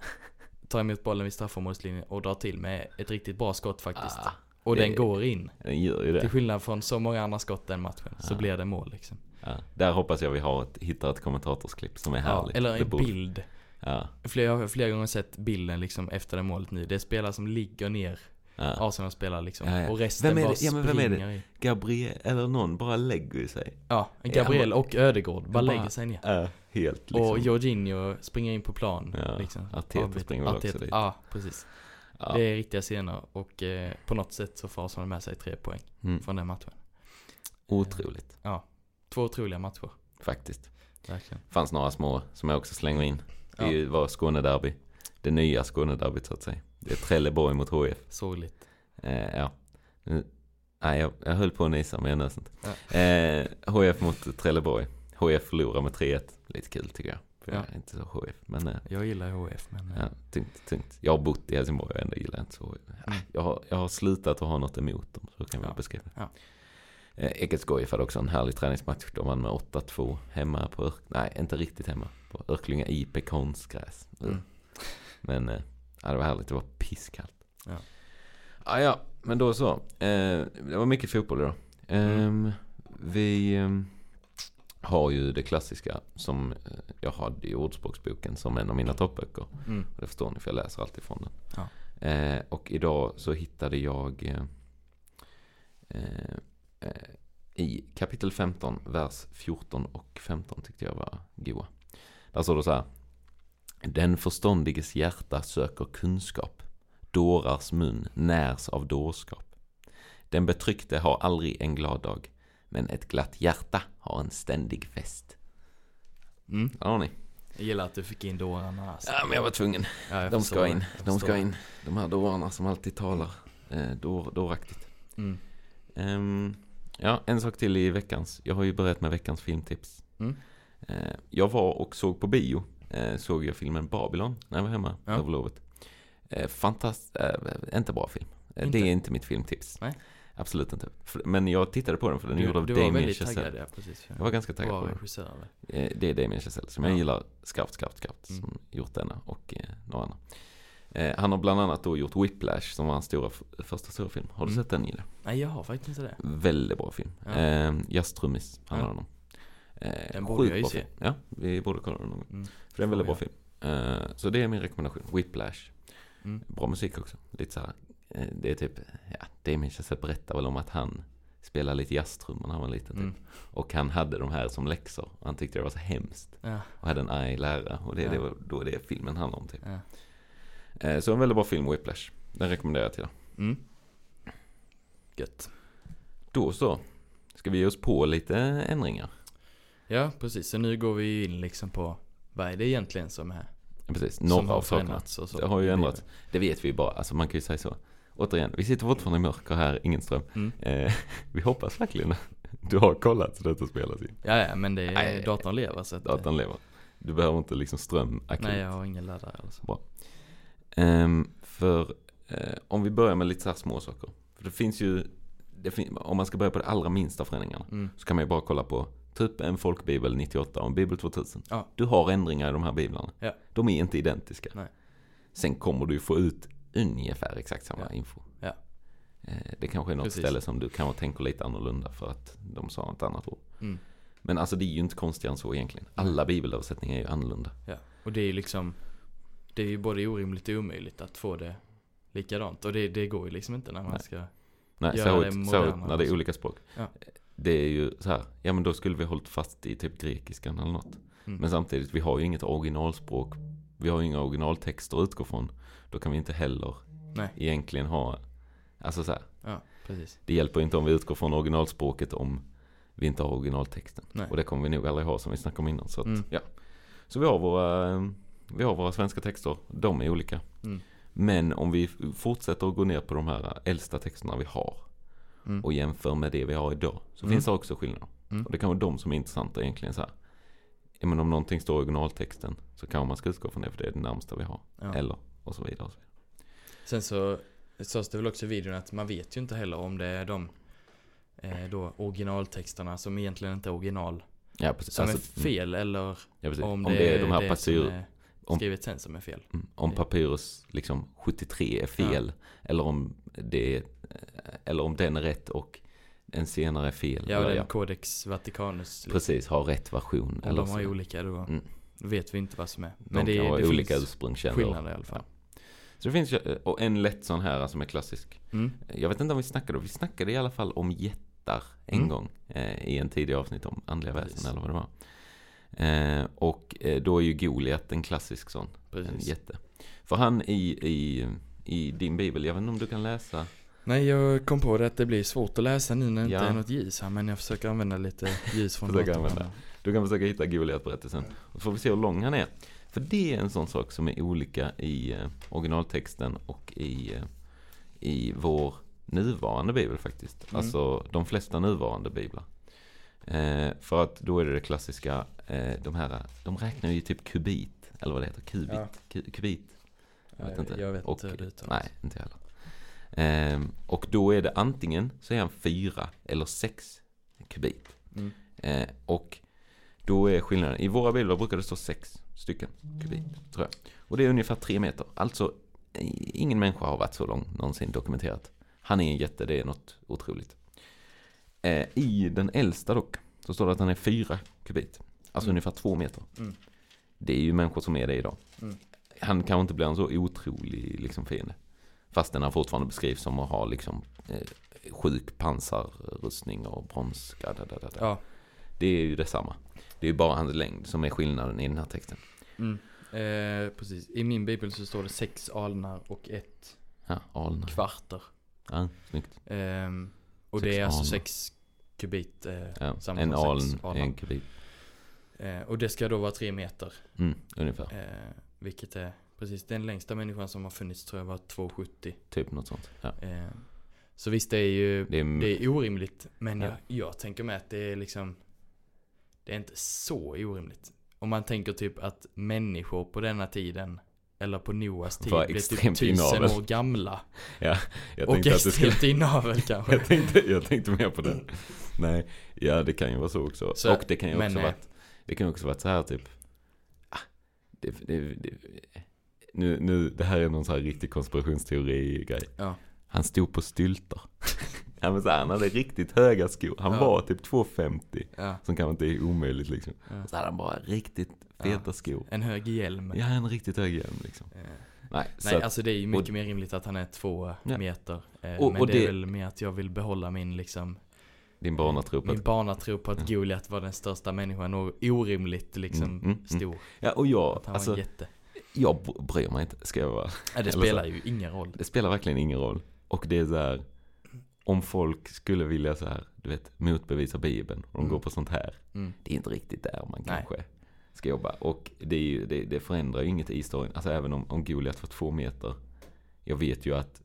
tar emot bollen vid straffområdeslinjen och drar till med ett riktigt bra skott faktiskt. Ah, och den går in. den gör ju Till det. skillnad från så många andra skott den matchen, så Ja. blir det mål liksom. Ja. Där hoppas jag vi har ett, hittar ett kommentatorsklipp som är härligt. eller en bild. Ja, Flera, jag har flera gånger sett bilden liksom efter det målet nu. Det är spelare som ligger ner, ja. Arsenal spelar liksom. Ja, ja. Och resten Vem är bara det? Ja, men vem är det? i. Gabriel, eller någon bara lägger sig. Ja, Gabriel Ja, och Ödegård bara bara- lägger sig ner. Ja, helt liksom. Och Jorginho springer in på plan. Ja, liksom. Arteta springer väl också dit. Ja, precis. ja. Det är riktiga scener och eh, på något sätt så får Arsenal med sig tre poäng Mm. från den matchen. Otroligt. Två otroliga matcher. faktiskt. Verkligen. Fanns några små som jag också slänger in. Det Ja. var Skånederby. Det nya Skånederbyt så att säga. Det är Trelleborg mot HF. Sorgligt. Eh, ja. Nej, jag, jag höll på att nisa men jag nös inte. Ja. Eh, HF mot Trelleborg. HF förlorar med 3-1. Lite kul tycker jag. För jag Ja. är inte så HF. Men eh, Jag gillar HF men... eh, ja, tungt, tungt. Jag har bott i Helsingborg och ändå gillar jag inte så HF. Mm. Jag, har, jag har slutat att ha något emot dem. Så kan vi Ja. beskriva det. Ja. Eh, Ekensgojf hade också en härlig träningsmatch. De vann med 8-2 hemma på Örk... Nej, inte riktigt hemma. På Örklinga IP konstgräs. Mm. Men eh, ja, det var härligt. Det var pisskallt. Ja. Ah, ja, men då så. Eh, det var mycket fotboll idag. Mm. Ehm, Vi ehm, har ju det klassiska som eh, jag hade i ordspråksboken som en av mina toppböcker. Mm. Och det förstår ni för jag läser alltid från den. Ja. Eh, och idag så hittade jag eh, eh, eh, i kapitel 15, vers 14 och 15 tyckte jag var goa. Där står det så här. Den förståndiges hjärta söker kunskap. Dårars mun närs av dårskap. Den betryckte har aldrig en glad dag. Men ett glatt hjärta har en ständig fest. Mm. Där har ni. Jag gillar att du fick in dårarna alltså. Ja, men jag var tvungen. Ja, jag De ska in. De ska in. De här dårarna som alltid talar eh, dår, dåraktigt. Mm. Ehm, ja, en sak till i veckans. Jag har ju börjat med veckans filmtips. Mm. Eh, jag var och såg på bio. Eh, såg jag filmen Babylon när jag var hemma Ja. över lovet. Eh, fantast... Eh, inte bra film. Inte? Det är inte mitt filmtips. Nej. Absolut inte. Men jag tittade på den för den är gjord av Damien Chazelle. taggad, ja precis. Jag var ganska taggad Bra på den. Det är Damien Chazelle som jag Ja. gillar skarpt, skarpt, skarpt. Mm. Som gjort denna och eh, några andra. Eh, han har bland annat då gjort Whiplash som var hans stora, första stora film. Har du Mm. sett den Gille? Nej, jag har faktiskt inte det. Väldigt bra film. Ja. Eh, Jazztrummis handlar den om. Eh, Den borde jag ju se. film. Ja, vi borde kolla den någon gång. Mm. För det är en väldigt bra film. Eh, så det är min rekommendation. Whiplash. Mm. Bra musik också. Lite så här, det är typ, ja, Damien Chazelle berättar väl om att han spelade lite jazztrummor när han var liten. Typ. Mm. Och han hade de här som läxor. Han tyckte det var så hemskt. Ja, Och hade en arg lärare. Och det Ja. det, var- då är det filmen handlar om typ. ja. Eh, så en väldigt bra film, Whiplash. Den rekommenderar jag till er. Mm. Gött. Då så. Ska vi ge oss på lite ändringar? Ja, precis. Så nu går vi in liksom på vad är det egentligen som är Precis, några av sakerna. Det har ju ändrats. Det vet vi ju bara. Alltså man kan ju säga så. Återigen, vi sitter fortfarande i mörker här, ingen ström. Mm. Eh, vi hoppas verkligen att du har kollat så detta spelas in. Ja, ja, men det är, Nej. datorn lever så att, Datorn lever. Du behöver inte liksom ström akut. Nej, jag har ingen laddare alltså. Ehm, för eh, om vi börjar med lite så här små saker. För det finns ju, det fin- om man ska börja på de allra minsta förändringarna. Mm. Så kan man ju bara kolla på typ en folkbibel 98 och en bibel 2000. Ja. Du har ändringar i de här biblarna. Ja. De är inte identiska. Nej. Sen kommer du ju få ut ungefär exakt samma Ja. info. Eh, Det kanske är något Precis. ställe som du kanske tänker lite annorlunda för att de sa ett annat ord. Mm. Men alltså det är ju inte konstigare än så egentligen. Alla bibelöversättningar är ju annorlunda. Ja, och det är ju liksom Det är ju både orimligt och omöjligt att få det likadant och det, det går ju liksom inte när man Nej. ska Nej, Göra särskilt, det särskilt moderna när det är olika språk. Ja. Det är ju så här, ja men då skulle vi hållit fast i typ grekiskan eller något. Mm. Men samtidigt, vi har ju inget originalspråk. Vi har ju inga originaltexter att utgå från. Då kan vi inte heller Nej. egentligen ha, alltså så här, Ja, precis det hjälper inte om vi utgår från originalspråket om vi inte har originaltexten. Nej. Och det kommer vi nog aldrig ha som vi snackade om innan. Så, att, Mm. ja. så vi har våra, eh, vi har våra svenska texter, de är olika. mm. Men om vi fortsätter att gå ner på de här äldsta texterna vi har Mm. och jämför med det vi har idag. Så Mm. finns det också skillnader. Mm. Och det kan vara de som är intressanta egentligen så här. Men om någonting står i originaltexten så kan man ska utgå från det för det är det närmsta vi har. ja. Eller och så vidare. Och så vidare. Sen så sades det väl också i videon att man vet ju inte heller om det är de eh, då originaltexterna som egentligen inte är original Ja, som Alltså, är fel eller mm, ja, om, Om, det är de här det är om- skrivet sen som är fel. mm, om Papyrus liksom 73 är fel. Eller om det eller om den är rätt och en senare är fel. Ja, eller, den Codex Vaticanus. liksom. Precis, har rätt version. Om eller de har så. olika då Mm. vet vi inte vad som är. De Men det, kan ha det olika ursprungskällor. skillnader i alla fall. Så det finns ju, och en lätt sån här som är klassisk. Mm. Jag vet inte om vi snackade, vi snackade i alla fall om jättar en Mm. gång eh, i en tidig avsnitt om andliga Precis. väsen eller vad det var. Eh, och eh, då är ju Goliat en klassisk sån, en Precis. jätte. För han i, i, i din bibel, jag vet inte om du kan läsa Nej, jag kom på det att det blir svårt att läsa nu när det Ja. inte är något ljus här. Men jag försöker använda lite ljus från datorn. använda. Du kan försöka hitta Goliat-berättelsen. Och så får vi se hur lång han är. För det är en sån sak som är olika i eh, originaltexten och i, eh, i vår nuvarande bibel faktiskt. Mm. Alltså de flesta nuvarande biblar. Eh, för att då är det det klassiska, eh, de här, de räknar ju typ kubit, eller vad det heter, kubit, Ja. ku- kubit. Jag vet inte. Jag vet Och- hur det uttalas. Nej, inte heller. Ehm, och då är det antingen så är han fyra eller sex kubit. Mm. Eh, och då är skillnaden, i våra biblar brukar det stå sex stycken kubit, tror jag. Och det är ungefär tre meter. Alltså, ingen människa har varit så lång någonsin dokumenterat. Han är en jätte, det är något otroligt. Eh, I den äldsta dock, så står det att han är fyra kubit. Alltså Mm. ungefär två meter. Mm. Det är ju människor som är det idag. Mm. Han kan inte bli en så otrolig liksom, fiende. Fastän han fortfarande beskrivs som att ha liksom, eh, sjuk pansarrustning och brons. Da, da, da, da. Ja. Det är ju detsamma. Det är ju bara hans längd som är skillnaden i den här texten. Mm. Eh, precis. I min bibel så står det sex alnar och ett Ja, alnar. kvarter. Ja, snyggt. Ehm, och Sex det är alltså sex kubit. Eh, Ja, samma en aln är en kubik. Eh, och det ska då vara tre meter. Mm, ungefär. Eh, vilket är precis den längsta människan som har funnits tror jag var 2,70. Typ något sånt. Ja. Eh, så visst det är ju Det är, det är orimligt. Men Ja. jag, jag tänker med att det är liksom Det är inte så orimligt. Om man tänker typ att människor på denna tiden Eller på Noas tid blev typ extremt tusen år gamla. jag Och det skulle... extremt inavel kanske. Jag tänkte, jag tänkte mer på det. Nej, ja det kan ju vara så också. Så, och det kan ju också eh, varit, det kan ju också varit så här typ, ah, det, det, det, nu, nu, det här är någon så här riktig konspirationsteori-grej. Ja. Han stod på styltar. Ja, men så här, han hade riktigt höga skor. Han Ja. var typ 2,50. Ja, Som kanske inte är omöjligt liksom. ja. Så hade han bara riktigt feta skor. En hög hjälm. Ja, en riktigt hög hjälm liksom. Eh, Nej, Nej, att, alltså det är ju mycket mer rimligt att han är två Ja. meter. Eh, Och- men och det, det- är väl mer att jag vill behålla min liksom din barnatro på Min barnatro på att Ja. Goliat var den största människan och orimligt liksom Mm, mm, mm. stor. Ja, och jag, Att han var alltså, en jätte. jag br- bryr mig inte, ska jag vara. Nej, det spelar ju ingen roll. Det spelar verkligen ingen roll. Och det är så här, om folk skulle vilja så här, du vet, motbevisa Bibeln och de Mm. går på sånt här. Mm. Det är inte riktigt där man Nej. kanske ska jobba. Och det, ju, det, det förändrar ju inget i storyn. Alltså även om, om Goliat var två meter. Jag vet ju att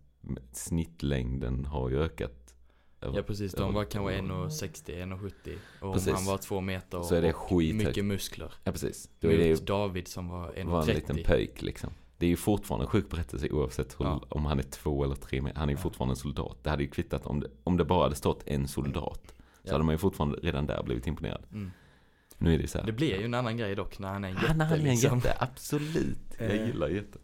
snittlängden har ju ökat. över- Ja precis, de var kanske 1,60, 1,70 och om Precis. han var två meter Så är det och mycket muskler. Ja precis. Då är det ju David som var var en liten 1,30. pöjk liksom. Det är ju fortfarande en sjuk berättelse oavsett hur, Ja. om han är två eller tre. Han är ju fortfarande en soldat. Det hade ju kvittat om det, om det bara hade stått en soldat. Så Ja. hade man ju fortfarande redan där blivit imponerad. Mm. Nu är det så här. Det blir ju en annan grej dock när han är en jätte Han är en liksom. jätte, absolut. Jag Eh. gillar jätte.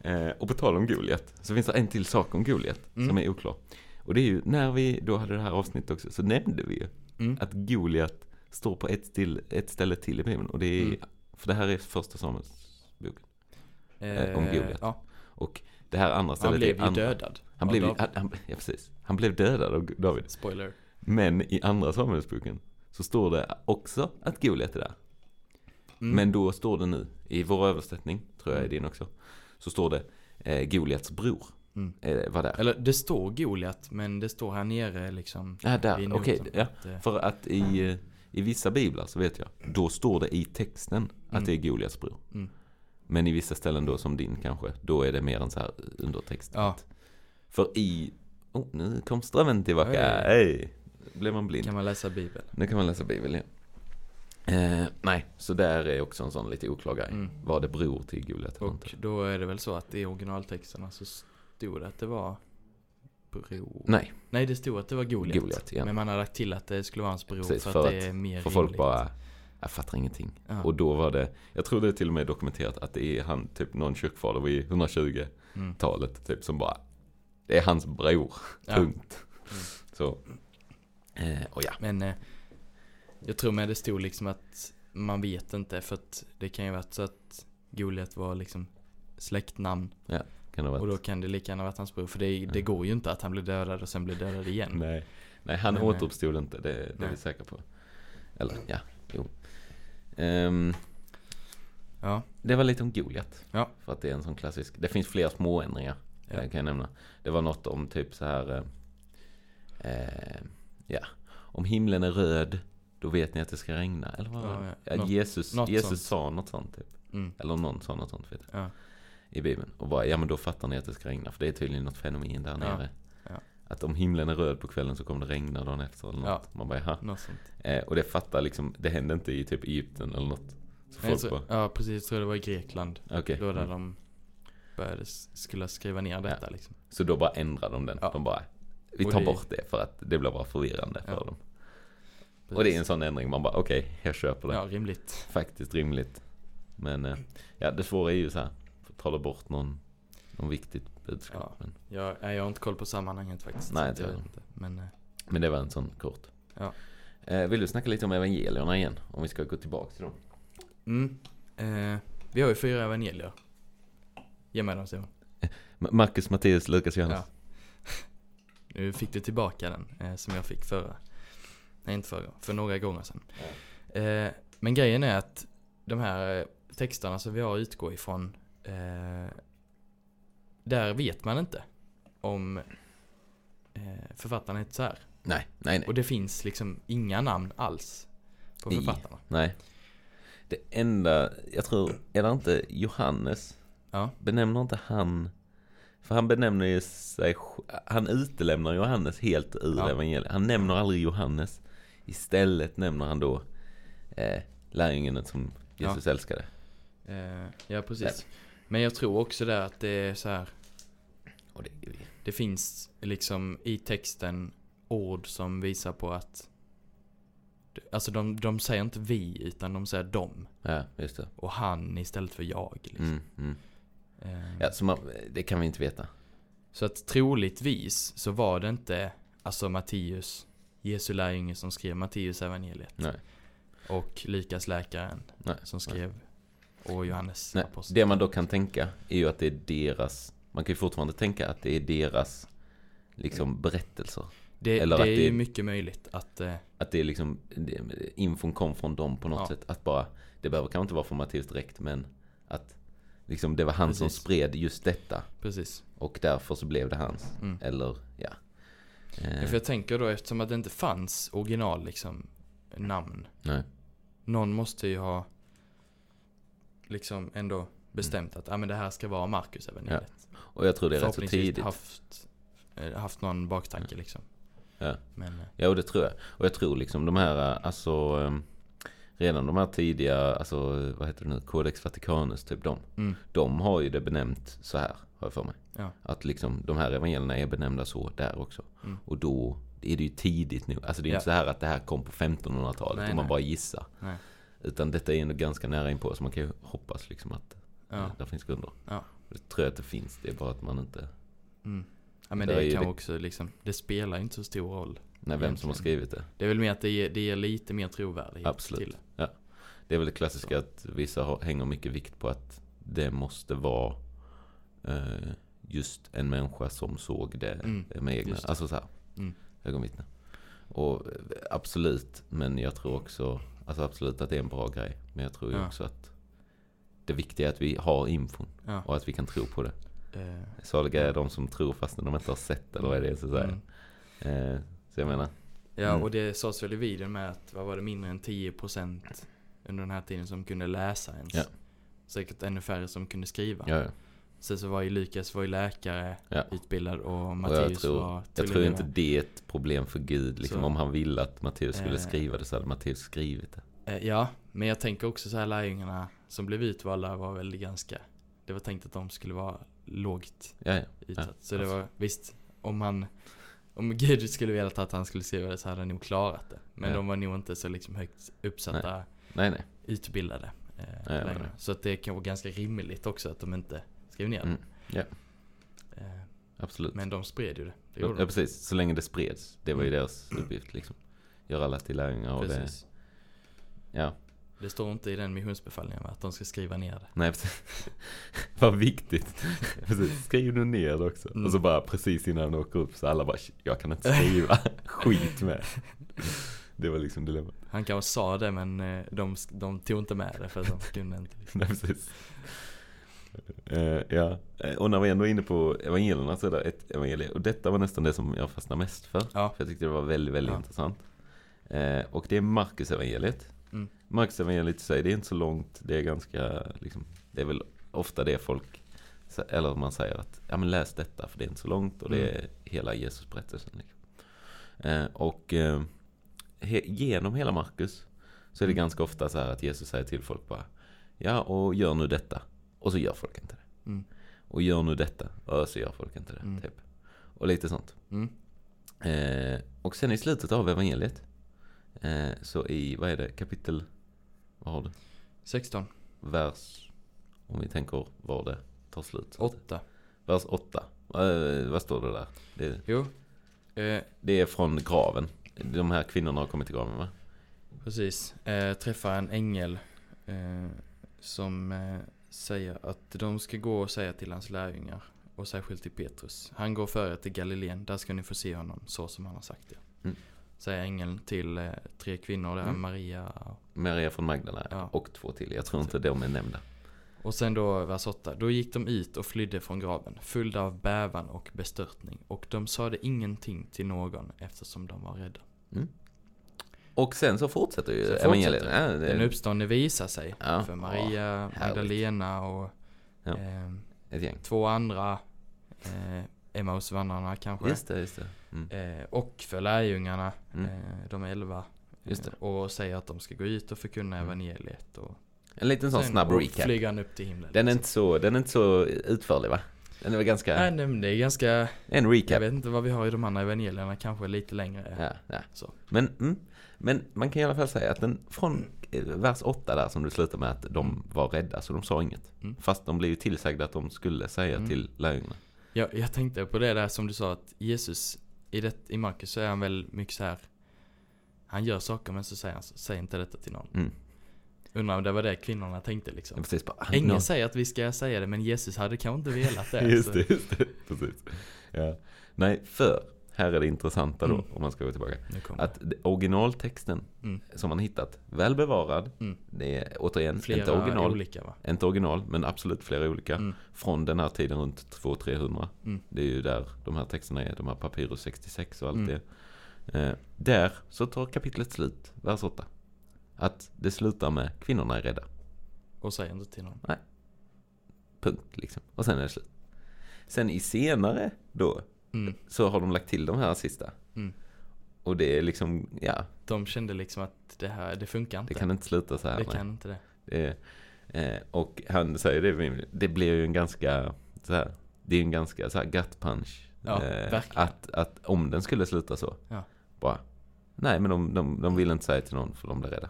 Eh, och på tal om Goliat, så finns det en till sak om Goliat Mm. som är oklar. Och det är ju, när vi då hade det här avsnittet också, så nämnde vi ju Mm. att Goliat står på ett, till, ett ställe till i Bibeln. Och det är, Mm. för det här är första Samuelsboken. Eh, om Eh, Goliat. Ja, Och det här andra stället han blev är ju andra. dödad. Han blev, ju- han, ja, precis. han blev dödad av David. Spoiler. Men i andra Samuelsboken så står det också att Goliat är där. Mm. Men då står det nu, i vår översättning, tror jag i Mm. din också, så står det eh, Goliats bror Mm. eh, var där. Eller det står Goliat, men det står här nere liksom. Ja, där, okej. noten. ja. Att, eh, För att i, eh, i vissa biblar så vet jag, då står det i texten att Mm. det är Goliats bror. Mm. Men i vissa ställen då, som din kanske, då är det mer en så här undertext. Ja. För i, oh, nu kom strömmen tillbaka. Hej! Blev man blind. Kan man läsa Bibeln? Nu kan man läsa Bibeln igen. Eh, nej, så där är också en sån lite oklar grej. Mm. Vad det beror till Goliat eller Och inte. då är det väl så att i originaltexterna så stod det att det var bror. Nej, Nej, det stod att det var Goliat. Goliat, ja. Men man har lagt till att det skulle vara hans bror Precis, för, för att det är mer för folk rimligt. bara, jag fattar ingenting. Ja. Och då var det, jag tror det är till och med dokumenterat att det är han, typ någon kyrkfader vid 120-talet, Mm. typ som bara, det är hans bror, Ja. punkt. Mm. Så, eh, och ja. Men eh, jag tror med det stod liksom att man vet inte för att det kan ju varit så att Goliat var liksom släktnamn. Kan det ha Och då kan det lika gärna varit hans bror. För det, det Ja. går ju inte att han blir dödad och sen blir dödad igen. Nej, nej han Men, eh, återuppstod inte, det, det är vi säkra på. Eller, ja, jo. Ehm, Ja, det var lite om Goliat. Ja. För att det är en sån klassisk, det finns fler små ändringar. Ja. eh, kan jag nämna. Det var något om typ så här, eh, eh, ja, om himlen är röd, då vet ni att det ska regna. Eller vad Ja, ja. Något- Jesus, något Jesus sånt. sa något sånt typ. Mm. Eller någon sa något sånt vet jag, Ja. i Bibeln. Och bara, ja men då fattar ni att det ska regna. För det är tydligen något fenomen där nere. Ja. Att om himlen är röd på kvällen så kommer det regna dagen efter eller något. Ja. Man bara, jaha. Något. Eh, och det fattar liksom, det hände inte i typ Egypten eller något. Så folk så, bara, ja precis, jag tror det var i Grekland. okej. Då där mm. de började, skulle skriva ner detta liksom. Så då bara ändrar de den. Ja. De bara, vi tar det- bort det för att det blir bara förvirrande för Ja. dem. Och det är en sån ändring, man bara okej, jag köper det. Ja, rimligt. Faktiskt rimligt. Men eh, ja, det svåra är ju så här, det bort någon, någon viktigt budskap. Ja. Men, Jag, jag har inte koll på sammanhanget faktiskt. Nej, inte jag inte. Men eh, men det var en sån kort. Ja. Eh, vill du snacka lite om evangelierna igen? Om vi ska gå tillbaka till dem. mm, eh, vi har ju fyra evangelier. Ge mig dem Simon. Marcus, Matteus, Lukas, Johannes. Ja. Nu fick du tillbaka den eh, som jag fick förra. Nej inte förra, för några gånger sedan. Eh, men grejen är att de här eh, texterna som vi har att utgå ifrån. Där vet man inte om eh, författarna heter så här. Nej, nej, nej. Och det finns liksom inga namn alls på I. författarna. Nej. Det enda, jag tror, är det inte Johannes? Ja, Benämner inte han, för han benämner ju sig, han utelämnar Johannes helt ur Ja. evangeliet. Han nämner aldrig Johannes. Istället nämner han då eh, lärjungen som Jesus älskade. eh, ja precis. Men jag tror också där att det är så här. Och det, Det finns liksom i texten ord som visar på att Alltså de, de säger inte vi utan de säger dem ja, just det. och han istället för jag. Liksom. Mm, mm. Eh, Ja, så man, det kan vi inte veta. Så att troligtvis så var det inte alltså Matteus, Jesu lärjunge som skrev Matteus evangeliet Nej. och Lukas läkaren Nej. som skrev och Johannes Nej, apostel. det man då kan tänka är ju att det är deras, man kan ju fortfarande tänka att det är deras liksom berättelser. det, eller det att är det- ju mycket möjligt att eh, Att det är liksom, det, infon kom från dem på något Ja. sätt. Att bara, det behöver kanske inte vara Matteus direkt, men att liksom det var han som Precis. spred just detta. precis. Och därför så blev det hans. Mm. Eller, ja. Eh, Ja, För jag tänker då eftersom att det inte fanns original liksom namn. nej. Någon måste ju ha liksom ändå bestämt att ah, men det här ska vara Marcus evangeliet. Och jag tror det är rätt så tidigt. haft, eh, haft någon baktanke liksom. Ja. Men eh, Ja, och det tror jag. Och jag tror liksom de här, alltså, ehm, redan de här tidiga, alltså, vad heter det nu, Codex Vaticanus, typ de. mm, De har ju det benämnt så här, har jag för mig. Ja. Att liksom, de här evangelierna är benämnda så där också. Mm. Och då är det ju tidigt nu. Alltså det är ju Ja. inte så här att det här kom på 1500-talet Nej, och man nej. bara gissar. nej. Utan detta är ändå ganska nära inpå, så man kan ju hoppas liksom att Ja. ja. där finns grunder. Ja. Det tror jag att det finns, det är bara att man inte... Mm. Ja men det ju kan det- också liksom, det spelar inte så stor roll. Nej, vem som har skrivit det. Det är väl mer att det ger, det ger lite mer trovärdighet Absolut. till det. Det är väl det klassiska att vissa har, hänger mycket vikt på att det måste vara eh, just en människa som såg det Mm, med egna, det. alltså så här, Mm. ögonvittne. Och eh, absolut, men jag tror också, alltså absolut att det är en bra grej. Men jag tror ju Ja. också att det viktiga är att vi har infon Ja. och att vi kan tro på det. Eh, Saliga är de som tror fastän de inte har sett eller vad är det så säger. mm. Eh, så jag menar, Ja Mm. och det sades väl i videon med att, vad var det, mindre än 10% under den här tiden som kunde läsa ens. Ja. Säkert ännu färre som kunde skriva. ja, ja. Sen så var ju Lukas var ju läkare, Ja. utbildad och Och jag Matteus tror, var jag tror inte det är ett problem för Gud. Liksom, Så. om han ville att Matteus skulle Eh. skriva det så hade Matteus skrivit det. Eh, Ja, men jag tänker också så här lärjungarna som blev utvalda var väl ganska Det var tänkt att de skulle vara lågt Ja, ja. utsatt. så alltså. det var visst, om han Om Gud skulle velat att han skulle skriva det så hade han nog klarat det. Men Ja. de var nog inte så liksom högt uppsatta, Nej, nej. utbildade eh, nej, nej. Så att det kan vara ganska rimligt också att de inte skrev ner Mm, det. ja. Eh, Absolut. men de spred ju det. det ja, de. precis. Så länge det spreds. Det var ju Mm. deras uppgift liksom. Göra alla till lärjungar och det, Precis. Ja. Det står inte i den missionsbefallningen att de ska skriva ner det. Nej. Vad viktigt. Precis. Skriv nu ner det också. Mm. Och så bara precis innan de åker upp så alla bara, "Shit, jag kan inte skriva. Skit med. Det var liksom dilemmat. Han kanske sa det men eh, de, de tog inte med det för att de kunde inte. Liksom. Nej, precis. Eh, ja, Eh, och när vi ändå är inne på evangelierna så är det ett evangelium. Och detta var nästan det som jag fastnade mest för. Ja. För jag tyckte det var väldigt, väldigt Ja. intressant. Eh, och det är Marcus evangeliet. Mm. Marcus evangeliet i sig, det är inte så långt. Det är ganska, liksom, det är väl ofta det folk, eller man säger att, ja men läs detta för det är inte så långt. Och det Mm. är hela Jesusberättelsen. Liksom. Eh, och eh, he, genom hela Marcus så är det Mm. ganska ofta så här att Jesus säger till folk bara, ja och gör nu detta. Och så gör folk inte det. Mm. Och gör nu detta. Och så gör folk inte det. Mm. Typ. Och lite sånt. Mm. Eh, och sen i slutet av evangeliet. Eh, så i, vad är det, kapitel, vad har du? 16. Vers, om vi tänker var det tar slut. 8. Vers 8. Eh, vad står det där? Det, Jo. Eh, det är från graven. De här kvinnorna har kommit till graven va? precis. Eh, träffar en ängel. Eh, som eh, säger att de ska gå och säga till hans lärjungar. Och särskilt till Petrus. Han går före till Galileen. Där ska ni få se honom så som han har sagt det. Mm. Säger ängeln till eh, tre kvinnor. Där Mm. Maria Maria från Magdala Ja. och två till. Jag tror inte de är nämnda. Och sen då vers 8. Då gick de ut och flydde från graven, fulla av bävan och bestörtning. Och de sade ingenting till någon eftersom de var rädda. Och sen så fortsätter ju Så evangeliet. fortsätter Ja, det- Den uppståndne visar sig Ja. för Maria. Magdalena och Ja. eh, två andra eh, Emmausvandrarna kanske. Just det, just det. Mm. Eh, och för lärjungarna, Mm. eh, de elva. Just det. Eh, och säger att de ska gå ut och förkunna Mm. evangeliet. Och En liten sån snabb recap. flyger han upp till himlen. Den är, liksom. inte så, den är inte så utförlig va? Den är ganska, Nej, nej, men det är ganska, en jag recap. vet inte vad vi har i de andra evangelierna, kanske lite längre. Ja, ja. Så. Men, mm, men man kan i alla fall säga att den, från eh, vers 8 där som du slutar med att de var rädda så de sa inget. Mm. Fast de blev ju tillsagda att de skulle säga Mm. till lärjungarna. Jag, jag tänkte på det där som du sa att Jesus, i, det, i Markus så är han väl mycket så här. Han gör saker men så säger han säg inte detta till någon. Mm. Undrar om det var det kvinnorna tänkte liksom. är precis bara, Ingen någon- säger att vi ska säga det men Jesus hade kanske inte velat det. Just så- det, just det. Precis. Ja. Nej, för här är det intressanta då, Mm. om man ska gå tillbaka. Att originaltexten Mm. som man hittat, väl bevarad. Mm. Det är återigen flera inte original. olika va? Inte original, men absolut flera olika. Mm. Från den här tiden runt 200-300. Mm. Det är ju där de här texterna är, de här Papyrus 66 och allt Mm. det. Eh, där så tar kapitlet slut, vers 8. Att det slutar med kvinnorna är rädda. Och säger inte till någon. Punkt liksom. Och sen är det slut. Sen i senare då Mm. så har de lagt till de här sista. Mm. Och det är liksom, ja, De kände liksom att det här, det funkar inte. det kan inte sluta så här. det nej. kan inte det. Det är, eh, och han säger det, det blir ju en ganska, så här, det är en ganska så här gut punch. Ja, verkligen. att, att om den skulle sluta så, Ja. bara, nej men de, de, de vill inte säga till någon för de blir rädda.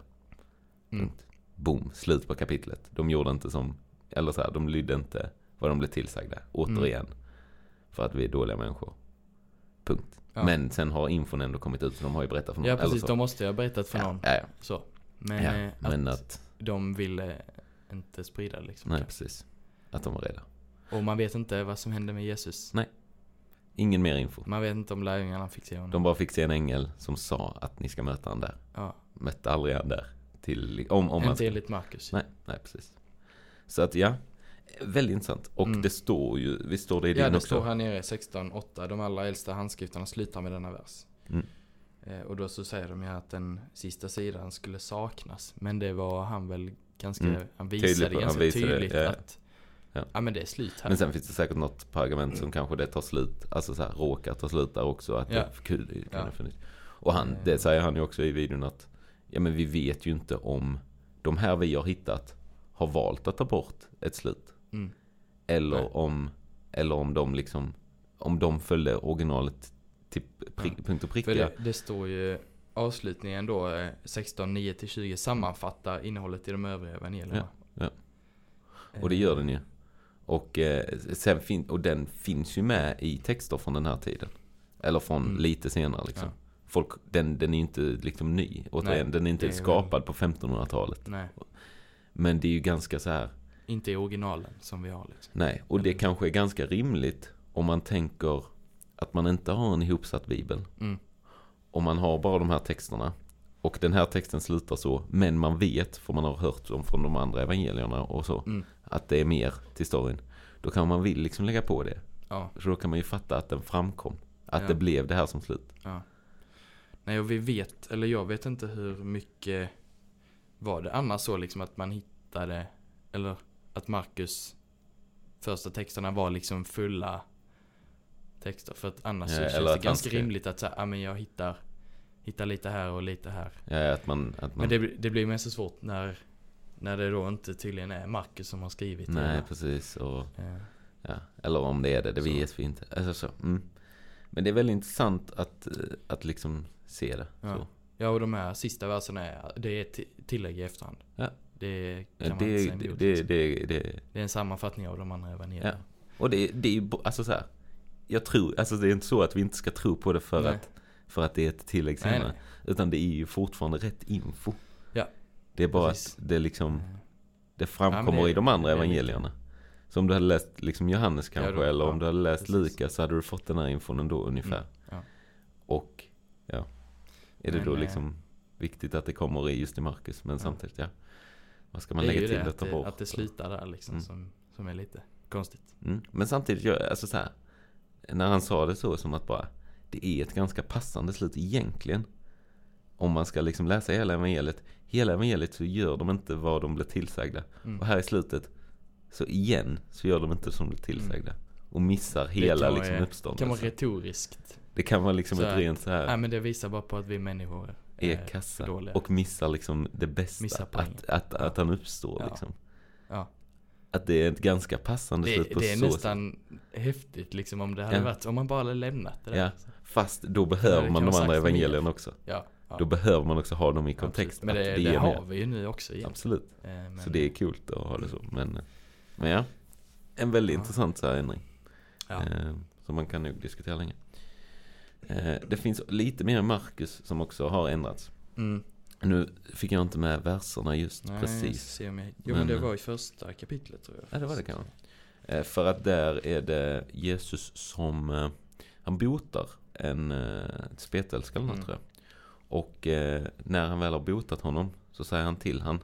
Mm. Boom, slut på kapitlet. De gjorde inte som, eller så här, de lydde inte vad de blev tillsagda. Återigen. För att vi är dåliga människor. Punkt. Ja. Men sen har infon ändå kommit ut, så de har ju berättat för någon. Ja precis, de måste ju ha berättat för någon. Ja, ja. Så. Men, ja. eh, men att, att, de ville inte sprida liksom. nej precis. Att de var rädda. Och man vet inte vad som hände med Jesus. Ingen mer info. Man vet inte om lärjungarna fick se honom. De bara fick se en ängel som sa att ni ska möta han där. Ja, Mötte aldrig han där. Till, om, om inte enligt Marcus. nej, nej, precis. Så att ja, väldigt intressant. Och Mm. det står ju, visst står det i Ja, din det också? står här nere 16.8. De allra äldsta handskrifterna slutar med denna vers. Mm. Eh, och då så säger de ju att den sista sidan skulle saknas. Men det var han väl ganska, Mm. han visade han ganska visade det, tydligt ja, ja. att Ja. ja. men det är slut här. Men sen finns det säkert något på argument som kanske det tar slut, alltså så här råkar ta slut där också. Att Ja. det kunde, kunde Ja. funnits. Och han, Eh. det säger han ju också i videon att, ja men vi vet ju inte om de här vi har hittat har valt att ta bort ett slut. Mm. Eller Nej. om, eller om de liksom, om de följde originalet till prick, Ja. punkt och pricka. För det, det står ju avslutningen då, eh, 16, 9-20 sammanfattar innehållet i de övriga evangelierna. Ja, Och det gör den ju. Och, eh, sen fin- och den finns ju med i texter från den här tiden. Eller från Mm. lite senare liksom. Ja. Folk, den, den är inte liksom ny. Återigen, Nej, den är inte skapad på 1500-talet. Nej, Men det är ju ganska så här. Inte i originalen som vi har liksom. Nej, och det kanske är ganska rimligt om man tänker att man inte har en ihopsatt bibel. Mm. Om man har bara de här texterna. Och den här texten slutar så, men man vet, för man har hört dem från de andra evangelierna och så. Mm. att det är mer till storyn. Då kan man vill liksom lägga på det. Ja, Så då kan man ju fatta att den framkom. Att Ja. det blev det här som slut. ja. Nej, och vi vet, eller jag vet inte hur mycket var det annars så liksom att man hittade, eller att Marcus första texterna var liksom fulla texter. För att annars Ja, så känns det ganska skrev- rimligt att säga, ja men jag hittar, hittar lite här och lite här. Ja, att man... Att man Men det, blir- det blir mest så svårt när, när det då inte tydligen är Marcus som har skrivit det. nej, precis. Och, Eh, ja. Eller om det är det, det vet vi inte. Alltså, så. Mm. Men det är väldigt intressant att, att liksom se det. Ja. Ja, och de här sista verserna är, det är tillägg i efterhand. Ja. Det kan Ja, man inte säga det, emot. det, liksom. det, det, det är en sammanfattning av de andra evangelierna. Och det, det är ju, alltså så här. Jag tror, alltså det är inte så att vi inte ska tro på det för, Nej. att, för att det är ett tillägg Nej, senare. nej. Utan det är ju fortfarande rätt info. Ja, Det är bara precis. att det liksom, det framkommer Ja, det- i de andra evangelierna. Så om du hade läst liksom Johannes kanske, då- eller ja, om du hade läst precis. Lukas så hade du fått den här infon ändå ungefär. Mm, ja. Och, ja. Är det Men, då eh, liksom viktigt att det kommer i just i Marcus, men Ja. samtidigt, ja. Vad ska man det är lägga till det, att ta det, bort? att det slutar där liksom Mm. som, som är lite konstigt. Mm. Men samtidigt, jag, alltså så här, när han sa det så som att bara, det är ett ganska passande slut egentligen. Om man ska liksom läsa hela evangeliet. Hela evangeliet så gör de inte vad de blir tillsagda. Mm. Och här i slutet, så igen, så gör de inte som de blir tillsagda. Och missar hela liksom vara- kan vara uppståndelsen. retoriskt. Det kan vara liksom Så ett rent så här, Nej men det visar bara på att vi människor är för kassa. dåliga. Och missar liksom det bästa. Missar att, att, att han uppstår Ja. liksom. Ja. Att det är ett ganska passande Det, slut på det är så nästan häftigt liksom om det hade Ja. varit, om man bara hade lämnat det där. Ja. Fast då behöver det man de andra mer. evangelierna också. Ja, ja. Då behöver man också ha dem i kontext. Men det, det, ger har vi ju nu också igen. Absolut. Eh, men, Så det är kul att ha det så. Men, men ja, en väldigt intressant så här ändring. Eh, som man kan nog diskutera länge. Eh, det finns lite mer Marcus som också har ändrats. Mm. Nu fick jag inte med verserna just Nej, precis. Om jag, jo men, det var i första kapitlet tror jag. Ja, det var det kanske. Eh, för att där är det Jesus som, eh, han botar en spetälska eller något Mm. tror jag. Och när han väl har botat honom så säger han till han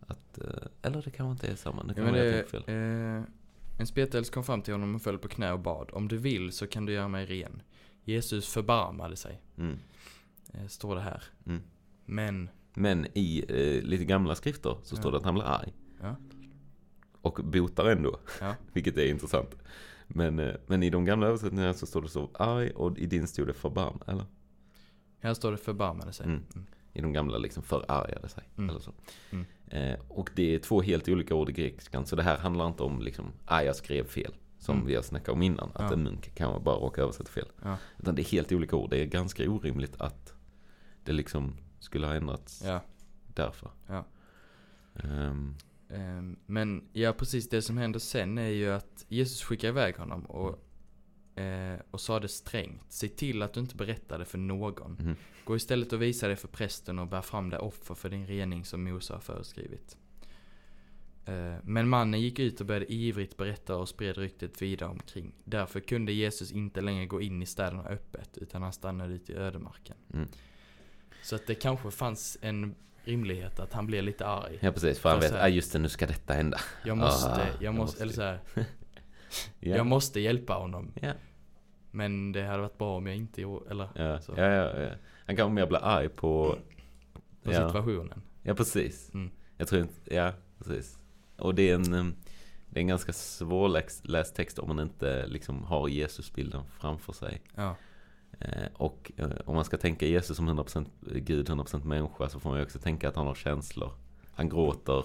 att, eller det kanske inte är samma, det Ja, kan jag det, fel. eh, en spetälsk kom fram till honom och föll på knä och bad. Om du vill så kan du göra mig ren. Jesus förbarmade sig, Mm. eh, står det här. Mm. Men, Men i eh, lite gamla skrifter så står Ja. det att han blir arg. ja, Och botar ändå, ja, vilket är intressant. Men, eh, men i de gamla översättningarna så står det så arg och i din stod det förbarm, eller? här står det förbarmade sig. Mm. Mm. I de gamla liksom förargade sig. Mm. Eller så. Mm. Eh, och det är två helt olika ord i grekiskan. Så det här handlar inte om liksom, ah jag skrev fel. Som Mm. vi har snackat om innan. Att Ja. en munk kan bara råka översätta fel. Ja. Utan det är helt olika ord. Det är ganska orimligt att det liksom skulle ha ändrats Ja, därför. ja. Ehm, Men ja, precis det som händer sen är ju att Jesus skickar iväg honom och, eh, och sa det strängt. Se till att du inte berättar det för någon. Mhm. Gå istället och visa det för prästen och bär fram det offer för din rening som Mose har föreskrivit. Eh, Men mannen gick ut och började ivrigt berätta och spred ryktet vidare omkring. Därför kunde Jesus inte längre gå in i städerna öppet utan han stannade ute i ödemarken. Mm. Så att det kanske fanns en rimlighet att han blev lite arg. ja precis, för han vet, ah just det, nu ska detta hända. Jag måste, Ah, jag jag måste, måste- eller så här, Ja. jag måste hjälpa honom. Ja. Men det hade varit bra om jag inte gjorde, eller Ja, så. ja, ja, ja. Han kanske mer blir arg på... på ja. situationen. Ja, precis. Mm. Jag tror inte, ja, precis. Och det är en, em, det är en ganska svårläst läst text om man inte liksom har Jesusbilden framför sig. Ja, Eh, och eh, om man ska tänka Jesus som 100% Gud, 100% människa så får man ju också tänka att han har känslor. Han gråter,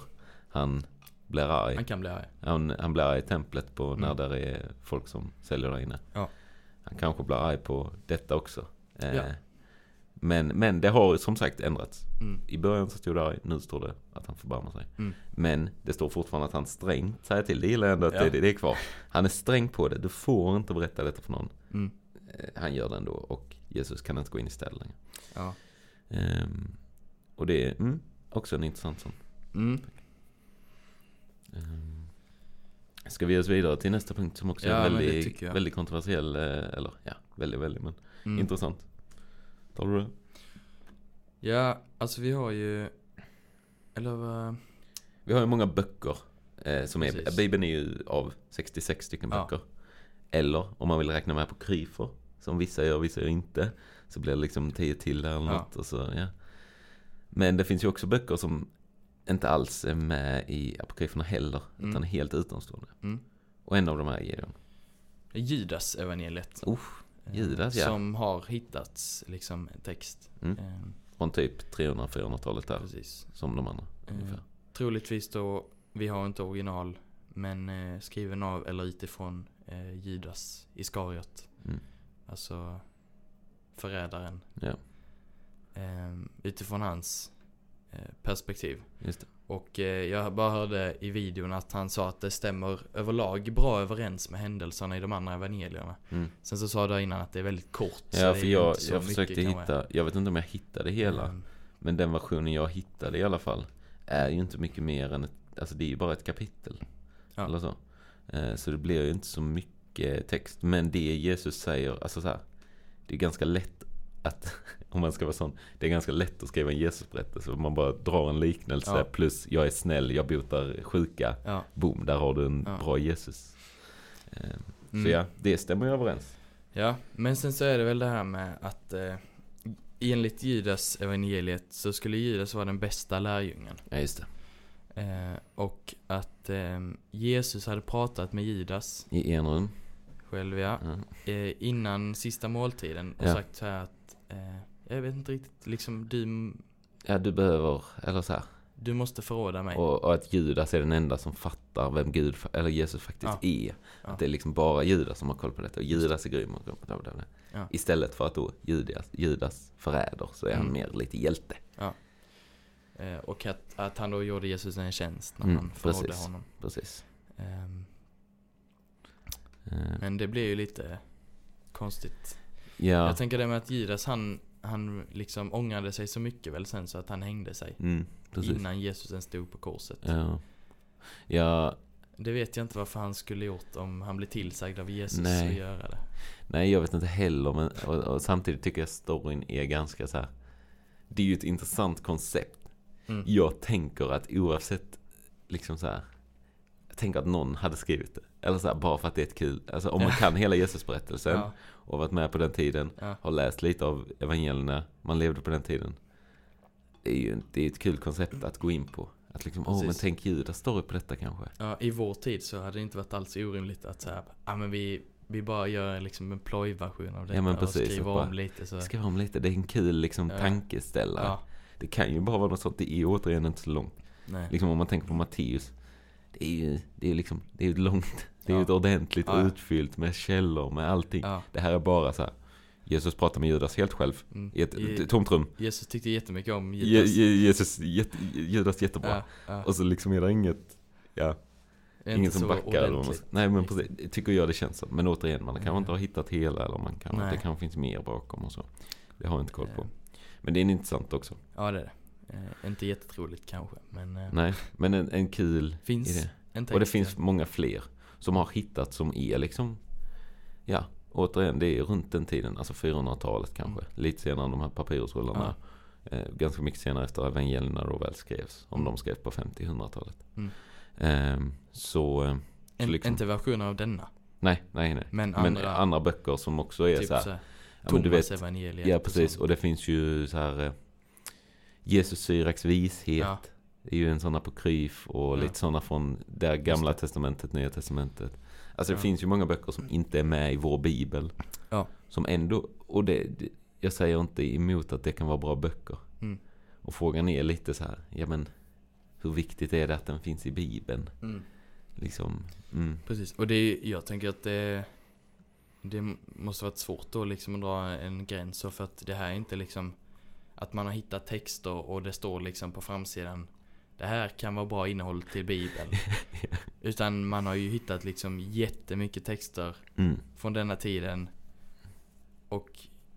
han blir arg. han kan bli arg. Han, han blir arg i templet på när Mm. där är folk som säljer där inne. Ja. Han kanske blir arg på detta också. Eh, Ja. Men, men det har som sagt ändrats. Mm. I början så stod det arg, nu står det att han förbarmar sig. Mm. Men det står fortfarande att han strängt säger till. Det gillar jag ändå att Ja. det, det är kvar. Han är sträng på det. Du får inte berätta detta för någon. Mm. Eh, Han gör det ändå och Jesus kan inte gå in i städer längre. Ja. Ehm, och det är mm, också en intressant sån. Ehm, ska vi ge oss vidare till nästa punkt som också Ja, är väldigt, väldigt kontroversiell. eh, Eller ja, väldigt, väldigt men Mm. intressant. Tar du det? Ja, alltså vi har ju, eller vad, Vi har ju många böcker Eh, som är, Precis. Bibeln är ju av 66 stycken Ja. böcker. Eller om man vill räkna med på kryfer, som vissa gör, vissa gör inte. Så blir det liksom 10 till där eller Ja. något. Och så, ja. Men det finns ju också böcker som inte alls är med i apokryferna heller. Mm. Utan är helt utomstående. Mm. Och en av dem är Gideon. Judas evangeliet. Eh, Judas, ja. Som har hittats liksom text. Mm. Eh, från typ 300-400-talet där. precis. Som de andra. Eh, Ungefär. troligtvis då, vi har inte original, men eh, skriven av eller utifrån eh, Judas Iskariot. Mm. Alltså förrädaren. Ja, Eh, utifrån hans eh, perspektiv. Och eh, jag bara hörde i videon att han sa att det stämmer överlag bra överens med händelserna i de andra evangelierna. Mm. Sen så sa du innan att det är väldigt kort. Ja, för jag, jag mycket försökte kanske. hitta, jag vet inte om jag hittade hela. Ehm, Men den versionen jag hittade i alla fall är ju inte mycket mer än ett, alltså det är ju bara ett kapitel. Ja. Eller så. Eh, Så det blir ju inte så mycket text. Men det Jesus säger, alltså så här, det är ganska lätt att, om man ska vara sån, det är ganska lätt att skriva en Jesusberättelse. Man bara drar en liknelse Ja. plus jag är snäll, jag botar sjuka. ja. Boom, där har du en Ja. bra Jesus. Eh, Så Mm. ja, det stämmer ju överens. Ja, men sen så är det väl det här med att eh, enligt Judas evangeliet så skulle Judas vara den bästa lärjungen. Ja, just det. Eh, och att eh, Jesus hade pratat med Judas I en rum. själv ja, Ja. eh, innan sista måltiden och Ja. sagt så här att eh, jag vet inte riktigt, liksom du, ja, du behöver, eller så här. du måste förråda mig. Och, och att Judas är den enda som fattar vem Gud, eller Jesus faktiskt Ja. är. Ja. Att det är liksom bara Judas som har koll på detta. Och Judas är grym och grym. bla, bla. Ja. Istället för att då Judas, Judas förräder så är han Mm. mer lite hjälte. Eh, och att, att han då gjorde Jesus en tjänst när Mm, han förrådde precis. honom. Precis. Ehm, Eh, men det blir ju lite konstigt. ja. Jag tänker det med att Judas han, han liksom ångrade sig så mycket väl sen så att han hängde sig. Mm. Innan Jesus ens stod på korset. Ja. Ja, Det vet jag inte varför han skulle gjort om han blev tillsagd av Jesus Nej. att göra det. nej jag vet inte heller. Men, och, och samtidigt tycker jag storyn är ganska så här. Det är ju ett intressant koncept. Mm. Jag tänker att oavsett liksom så här. Jag tänker att någon hade skrivit det. Eller så här, bara för att det är ett kul. Alltså om man kan hela Jesusberättelsen. Ja, och varit med på den tiden. ja, Har läst lite av evangelierna. Man levde på den tiden. Det är ju det är ett kul koncept att gå in på. Att liksom, åh men Precis. tänk Judas story på detta kanske. ja, i vår tid så hade det inte varit alls orimligt att säga, ja men vi, vi bara gör liksom en plojversion av det Ja, men precis, skriver och bara- om lite så. Skriva om lite, det är en kul liksom Ja. tankeställare. Ja, Det kan ju bara vara något sånt, det är återigen inte så långt. nej. Liksom om man tänker på Matteus. Det är ju, det är liksom, det är ju långt, det är ju Ja. ett ordentligt Ja, utfyllt med källor, med allting. Ja, Det här är bara så här. Jesus pratar med Judas helt själv. mm. I ett Je- tomt rum. Jesus tyckte jättemycket om Judas. Je, Jesus, jätte, Judas jättebra. Och så liksom är det inget, ja, ingen som backar. Eller ordentligt. nej men precis, tycker jag det känns som. Men återigen, man kanske Mm. inte har hittat hela eller man kan, det kanske finns mer bakom och så. Det har jag inte koll på. Eh, Men det är intressant också. Ja det är det. Eh, inte jättetroligt kanske, men eh, Nej, men en, en kul finns idé. en text. Och det finns många fler som har hittat som är liksom, ja, återigen det är runt den tiden, alltså 400-talet kanske. Mm. Lite senare än de här papyrusrullarna. Eh, ganska mycket senare efter evangelierna då väl skrevs. Om de skrevs på 50-100-talet. Mm. Ehm, så, eh, En, liksom- Inte versioner av denna. nej, nej, nej. Men Men andra, andra, böcker som också är typ så här, såhär, ja, men du vet, evangeliet ja och precis. sånt. Och det finns ju så här, eh, Jesus Syraks vishet. Ja. Är ju en sån apokryf och Ja. lite sådana från det gamla det. testamentet, nya testamentet. Alltså det Ja. finns ju många böcker som inte är med i vår bibel. Ja. Som ändå, och det, jag säger inte emot att det kan vara bra böcker. Mm. Och frågan är lite så här, ja men hur viktigt är det att den finns i bibeln? Mm. Liksom, mm, Precis, och det jag tänker att det, det måste varit svårt då liksom att dra en gräns för att det här är inte liksom att man har hittat texter och det står liksom på framsidan det här kan vara bra innehåll till bibeln. Utan man har ju hittat liksom jättemycket texter mm, från denna tiden. Och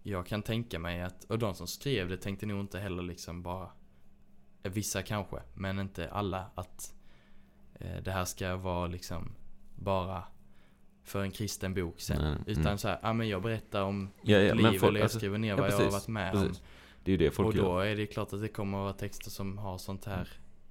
jag kan tänka mig att, och de som skrev det tänkte nog inte heller liksom bara, eh, vissa kanske, men inte alla, att eh, det här ska vara liksom bara för en kristen bok sen. Nej, Utan mm. så här, ja men jag berättar om Ja, ja, liv folk- eller jag alltså, skriver ner ja, vad jag har precis, varit med precis. om. det är ju det folk Och gör. då är det klart att det kommer att vara texter som har sånt här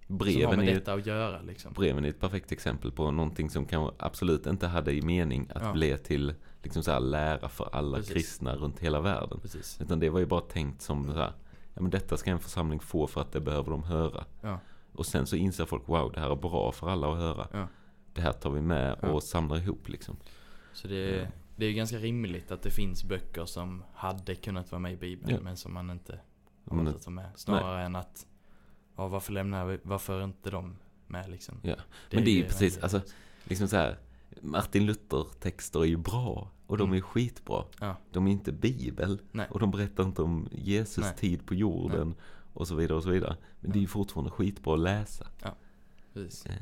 som har breven med är, ju- detta att göra liksom. breven är ett perfekt exempel på någonting som kan absolut inte hade i mening att Ja. bli till liksom så här lära för alla Precis. kristna runt hela världen. Precis. Utan det var ju bara tänkt som så här, ja men detta ska en församling få för att det behöver de höra. Ja. Och sen så inser folk, wow det här är bra för alla att höra. Ja. Det här tar vi med och samlar ihop liksom. Så det är, det är ju ganska rimligt att det finns böcker som hade kunnat vara med i Bibeln men som man inte har valt att ta med. Snarare än att, ja varför lämnar vi, varför är inte de med liksom? Ja. Men det är ju precis, alltså liksom så här. Martin Luther texter är ju bra. Och de Mm. är skitbra. Ja. De är inte bibel. Nej. Och de berättar inte om Jesus Nej. tid på jorden. Och så vidare och så vidare. Men det är ju fortfarande skitbra att läsa. Precis. Eh,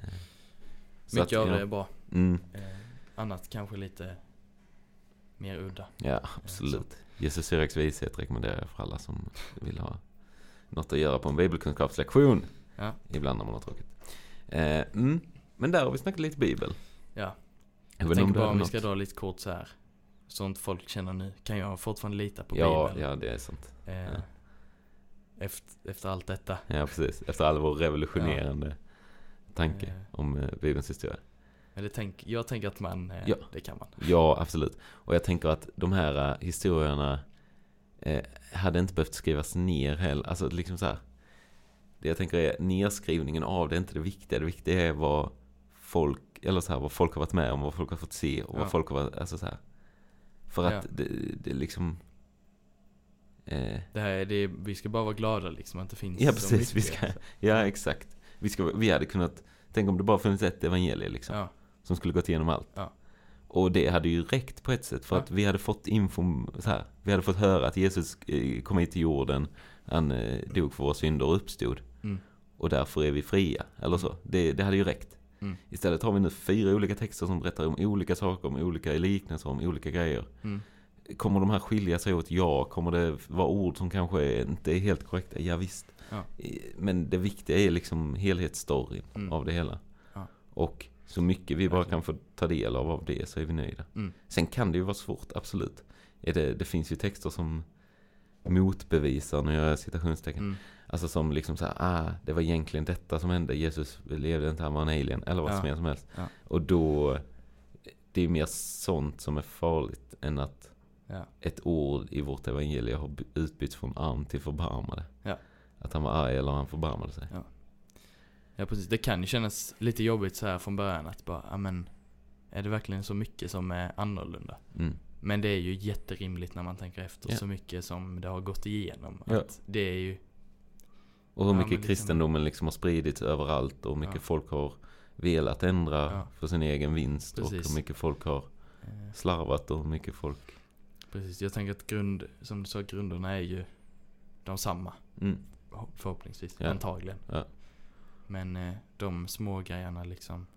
Mycket att, av ja. det är bra. Mm, Eh, annat kanske lite mer udda. ja, absolut. Jesus Syraks vishet rekommenderar jag för alla som vill ha något att göra på en bibelkunskapslektion. Ja. Ibland när man har tråkigt. Eh, mm, men där har vi snackat lite bibel. Ja. Jag tänker bara om vi ska dra lite kort så här. Sånt folk känner nu. Kan jag fortfarande lita på Ja, Bibeln? ja, det är sant. Eh, ja. efter, efter allt detta. Ja, precis. Efter all vår revolutionerande tanke Eh. om eh, Bibelns historia. Eller tänk, jag tänker att man, eh, Ja. det kan man. Ja, absolut. Och jag tänker att de här eh, historierna eh, hade inte behövt skrivas ner heller. Alltså liksom så här. Det jag tänker är nedskrivningen av det är inte det viktiga. Det viktiga är vad folk, eller så här, vad folk har varit med om, vad folk har fått se och Ja. vad folk har varit, alltså så här. För att Ja. det, det liksom... Eh, Det här, är- det, vi ska bara vara glada liksom att det finns Ja, precis, vi ska- ja, exakt. Vi, ska, vi hade kunnat, tänk om det bara funnits ett evangelie liksom. Ja, som skulle gått igenom allt. Och det hade ju räckt på ett sätt för Ja. att vi hade fått info, så här, vi hade fått höra att Jesus eh, kom hit till jorden, han eh, dog för våra synder och uppstod. Mm. Och därför är vi fria, eller så. Det, det hade ju räckt. Mm. Istället har vi nu fyra olika texter som berättar om olika saker, om olika liknelser, om olika grejer. mm, Kommer de här skilja sig åt? Ja. Kommer det vara ord som kanske inte är helt korrekta? Ja, visst. Ja. Eh, Men det viktiga är liksom helhetsstoryn Mm. av det hela. Ja. Och så mycket vi bara kan få ta del av av det så är vi nöjda. Mm. Sen kan det ju vara svårt, absolut. Det, det finns ju texter som motbevisar, nu gör jag citationstecken. mm, Alltså som liksom såhär, ah, det var egentligen detta som hände. Jesus levde inte, han var en alien. Eller vad Ja. som, är som helst. Ja. Och då, det är mer sånt som är farligt än att ja, ett ord i vårt evangelie har by- utbytts från arm till förbarmade. Ja. Att han var arg eller han förbarmade sig. Ja precis. Det kan ju kännas lite jobbigt så här från början att bara, ja men är det verkligen så mycket som är annorlunda? Mm. Men det är ju jätterimligt när man tänker efter Ja. så mycket som det har gått igenom. Ja. Att det är ju, Och hur Ja, mycket men liksom- kristendomen liksom har spridits överallt och hur mycket Ja. folk har velat ändra Ja. för sin egen vinst och Precis. hur mycket folk har eh, slarvat och hur mycket folk... precis. Jag tänker att grund, som du sa, grunderna är ju de samma. Mm. Förhoppningsvis, Ja. antagligen. Ja. Men eh, de små grejerna liksom,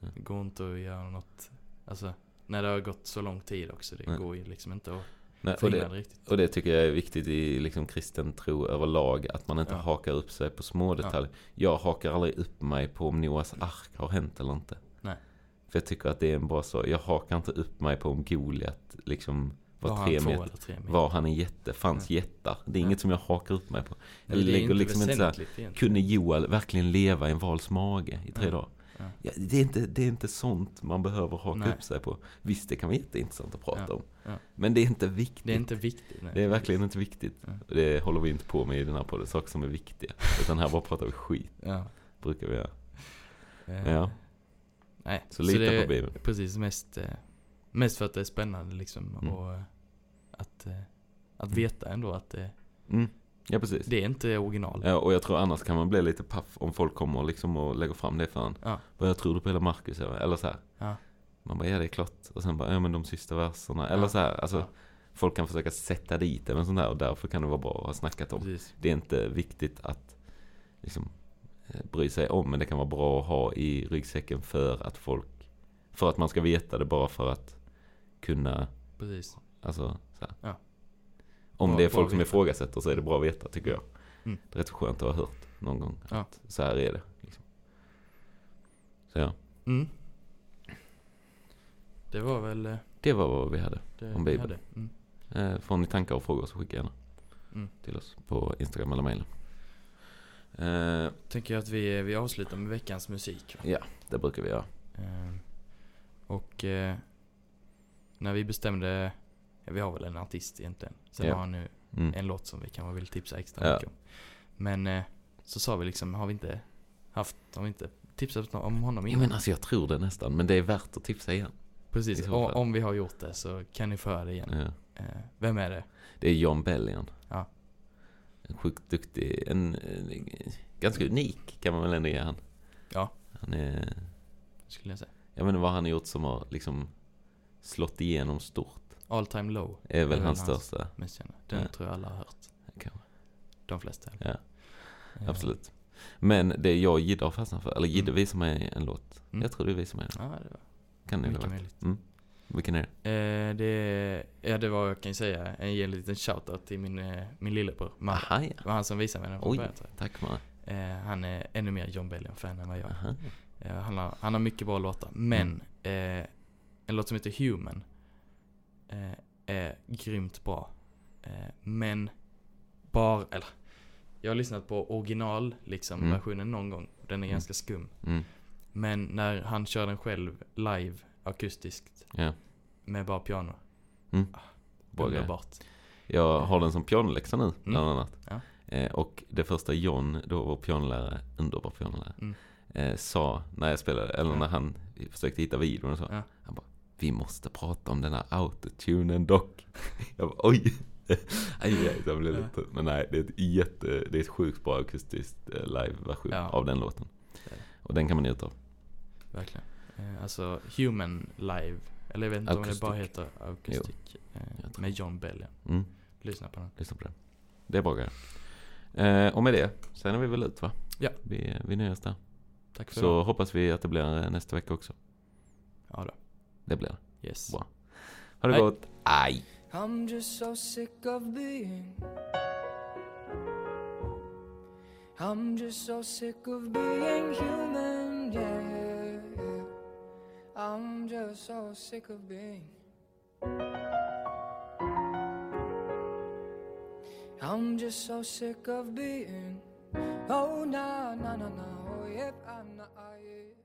Ja. det går inte att göra något, alltså när det har gått så lång tid också. Det Nej. går ju liksom inte att Nej, och, det, riktigt. och det tycker jag är viktigt i liksom kristen tro överlag. Att man inte Ja. hakar upp sig på små detaljer. Jag hakar aldrig upp mig på om Noas ark har hänt eller inte. Nej. För jag tycker att det är en bra så. Jag hakar inte upp mig på om Goliat liksom var, Var tre meter. tre meter? Var han en jätte? Fanns Ja. jättar? Det är Ja. inget som jag hakar upp mig på. Jag Nej, lägger liksom inte så här, egentligen. Kunde Joel verkligen leva i en vals mage i tre Ja. dagar? Ja. Det, är inte, det är inte sånt man behöver haka Nej. upp sig på. Visst, det kan vara jätteintressant att prata Ja. om. Ja. Men det är inte viktigt. Det är inte viktigt. Nej. Det är verkligen inte viktigt. Det håller vi inte på med i den här podden, saker som är viktiga. Utan här bara pratar vi skit, brukar vi göra. Eh, Ja. Nej. Så lita det på Bibeln. Precis, mest, eh, mest för att det är spännande liksom. Mm. Och eh, att, eh, att veta ändå att det, Mm. Ja, precis. det är inte original. Ja, och jag tror annars kan man bli lite paff om folk kommer liksom och lägger fram det för en. Ja. Vad jag tror du på hela Marcus? Eller så här. Ja. Man bara, ja det är klart. Och sen bara, ja men de sista verserna. Eller Ja. så här, alltså. Folk kan försöka sätta dit det med sånt där och därför kan det vara bra att ha snackat om. Precis. Det är inte viktigt att liksom, eh, bry sig om, men det kan vara bra att ha i ryggsäcken för att folk, för att man ska veta det bara för att kunna, Precis. alltså så. Ja. Om Bra- det är folk som ifrågasätter så är det bra att veta tycker jag. Mm. Det är rätt skönt att ha hört någon gång Ja. att så här är det. Liksom. Så ja, Mm. Det var väl eh, det var vad vi hade. Om Bibeln. hade. Mm. Eh, får ni tankar och frågor så skicka gärna Mm. till oss på Instagram eller mejlen. Eh, Tänker jag att vi, vi avslutar med veckans musik. Va? det brukar vi göra. Eh, och eh, när vi bestämde, ja, vi har väl en artist egentligen. Sen Ja. har han nu Mm. en låt som vi kanske vill tipsa extra Ja. mycket om. Men eh, så sa vi liksom, har vi inte haft, har vi inte tipsat om honom Ja, innan? men alltså jag tror det nästan, men det är värt att tipsa igen. Precis, så o- fall. om vi har gjort det så kan ni få höra det igen. Ja. Eh, vem är det? Det är John Bellion. Ja. En sjukt duktig, en, en ganska unik kan man väl ändå ge han. Ja. Han är, Skulle jag säga. jag inte vad han har gjort som har liksom slått igenom stort. All time low, Är väl hans hans- största. mest kända. Den Ja. tror jag alla har hört. De flesta. Ja, Eh, absolut. Men det jag Jidde har fastnat för, eller Jidde Mm. visar mig en låt. Mm. Jag tror du visar mig den. Ja, det var Kan det vara? möjligt. Mm. Vilken är det? Eh, det, ja, det var, jag kan säga, jag ger en liten shoutout till min, eh, min lillebror, Marre. Aha, ja. Det var han som visade mig den från Oj. början. Tack man. Eh, han är ännu mer John Bellion-fan än vad jag är. Eh, han, har, han har mycket bra låtar. Men Mm. eh, en låt som heter Human eh, är grymt bra. Eh, men bara, eller jag har lyssnat på original liksom Mm. versionen någon gång. Den är Mm. ganska skum. Mm. Men när han kör den själv live akustiskt Ja. med bara piano. Mm. Grej. Underbart. Jag har den som pianoläxa nu, bland annat. Ja. Eh, och det första John, då var pianolärare, underbar pianolärare, Mm. eh, sa när jag spelade, eller Ja. när han försökte hitta videon och så. Ja. Han bara, vi måste prata om den här autotunen dock. jag bara, oj. aj, aj, jag blev Ja. lite, men nej, det är ett jätte, det är ett sjukt bra akustiskt eh, live-version Ja. av den låten. Och den kan man njuta av. Verkligen. Eh, alltså Human live. Eller jag vet inte om det bara heter Acoustic. Eh, Jag tror- med John Bellion. Mm, Lyssna på den. lyssna på den. Det är bra grejer. Eh, och med det, sen är vi väl ut va? Ja. Vi, vi nöjer oss där. Tack för Så det. hoppas vi att det blir eh, nästa vecka också. Ja då. Det blir. Yes. Bra. Ha det Hej. gott. Aj! I'm just so sick of being. I'm just so sick of being human, yeah, yeah, yeah. I'm just so sick of being. I'm just so sick of being. Oh, no, no, no, no. Oh, yep, I'm not, I'm not.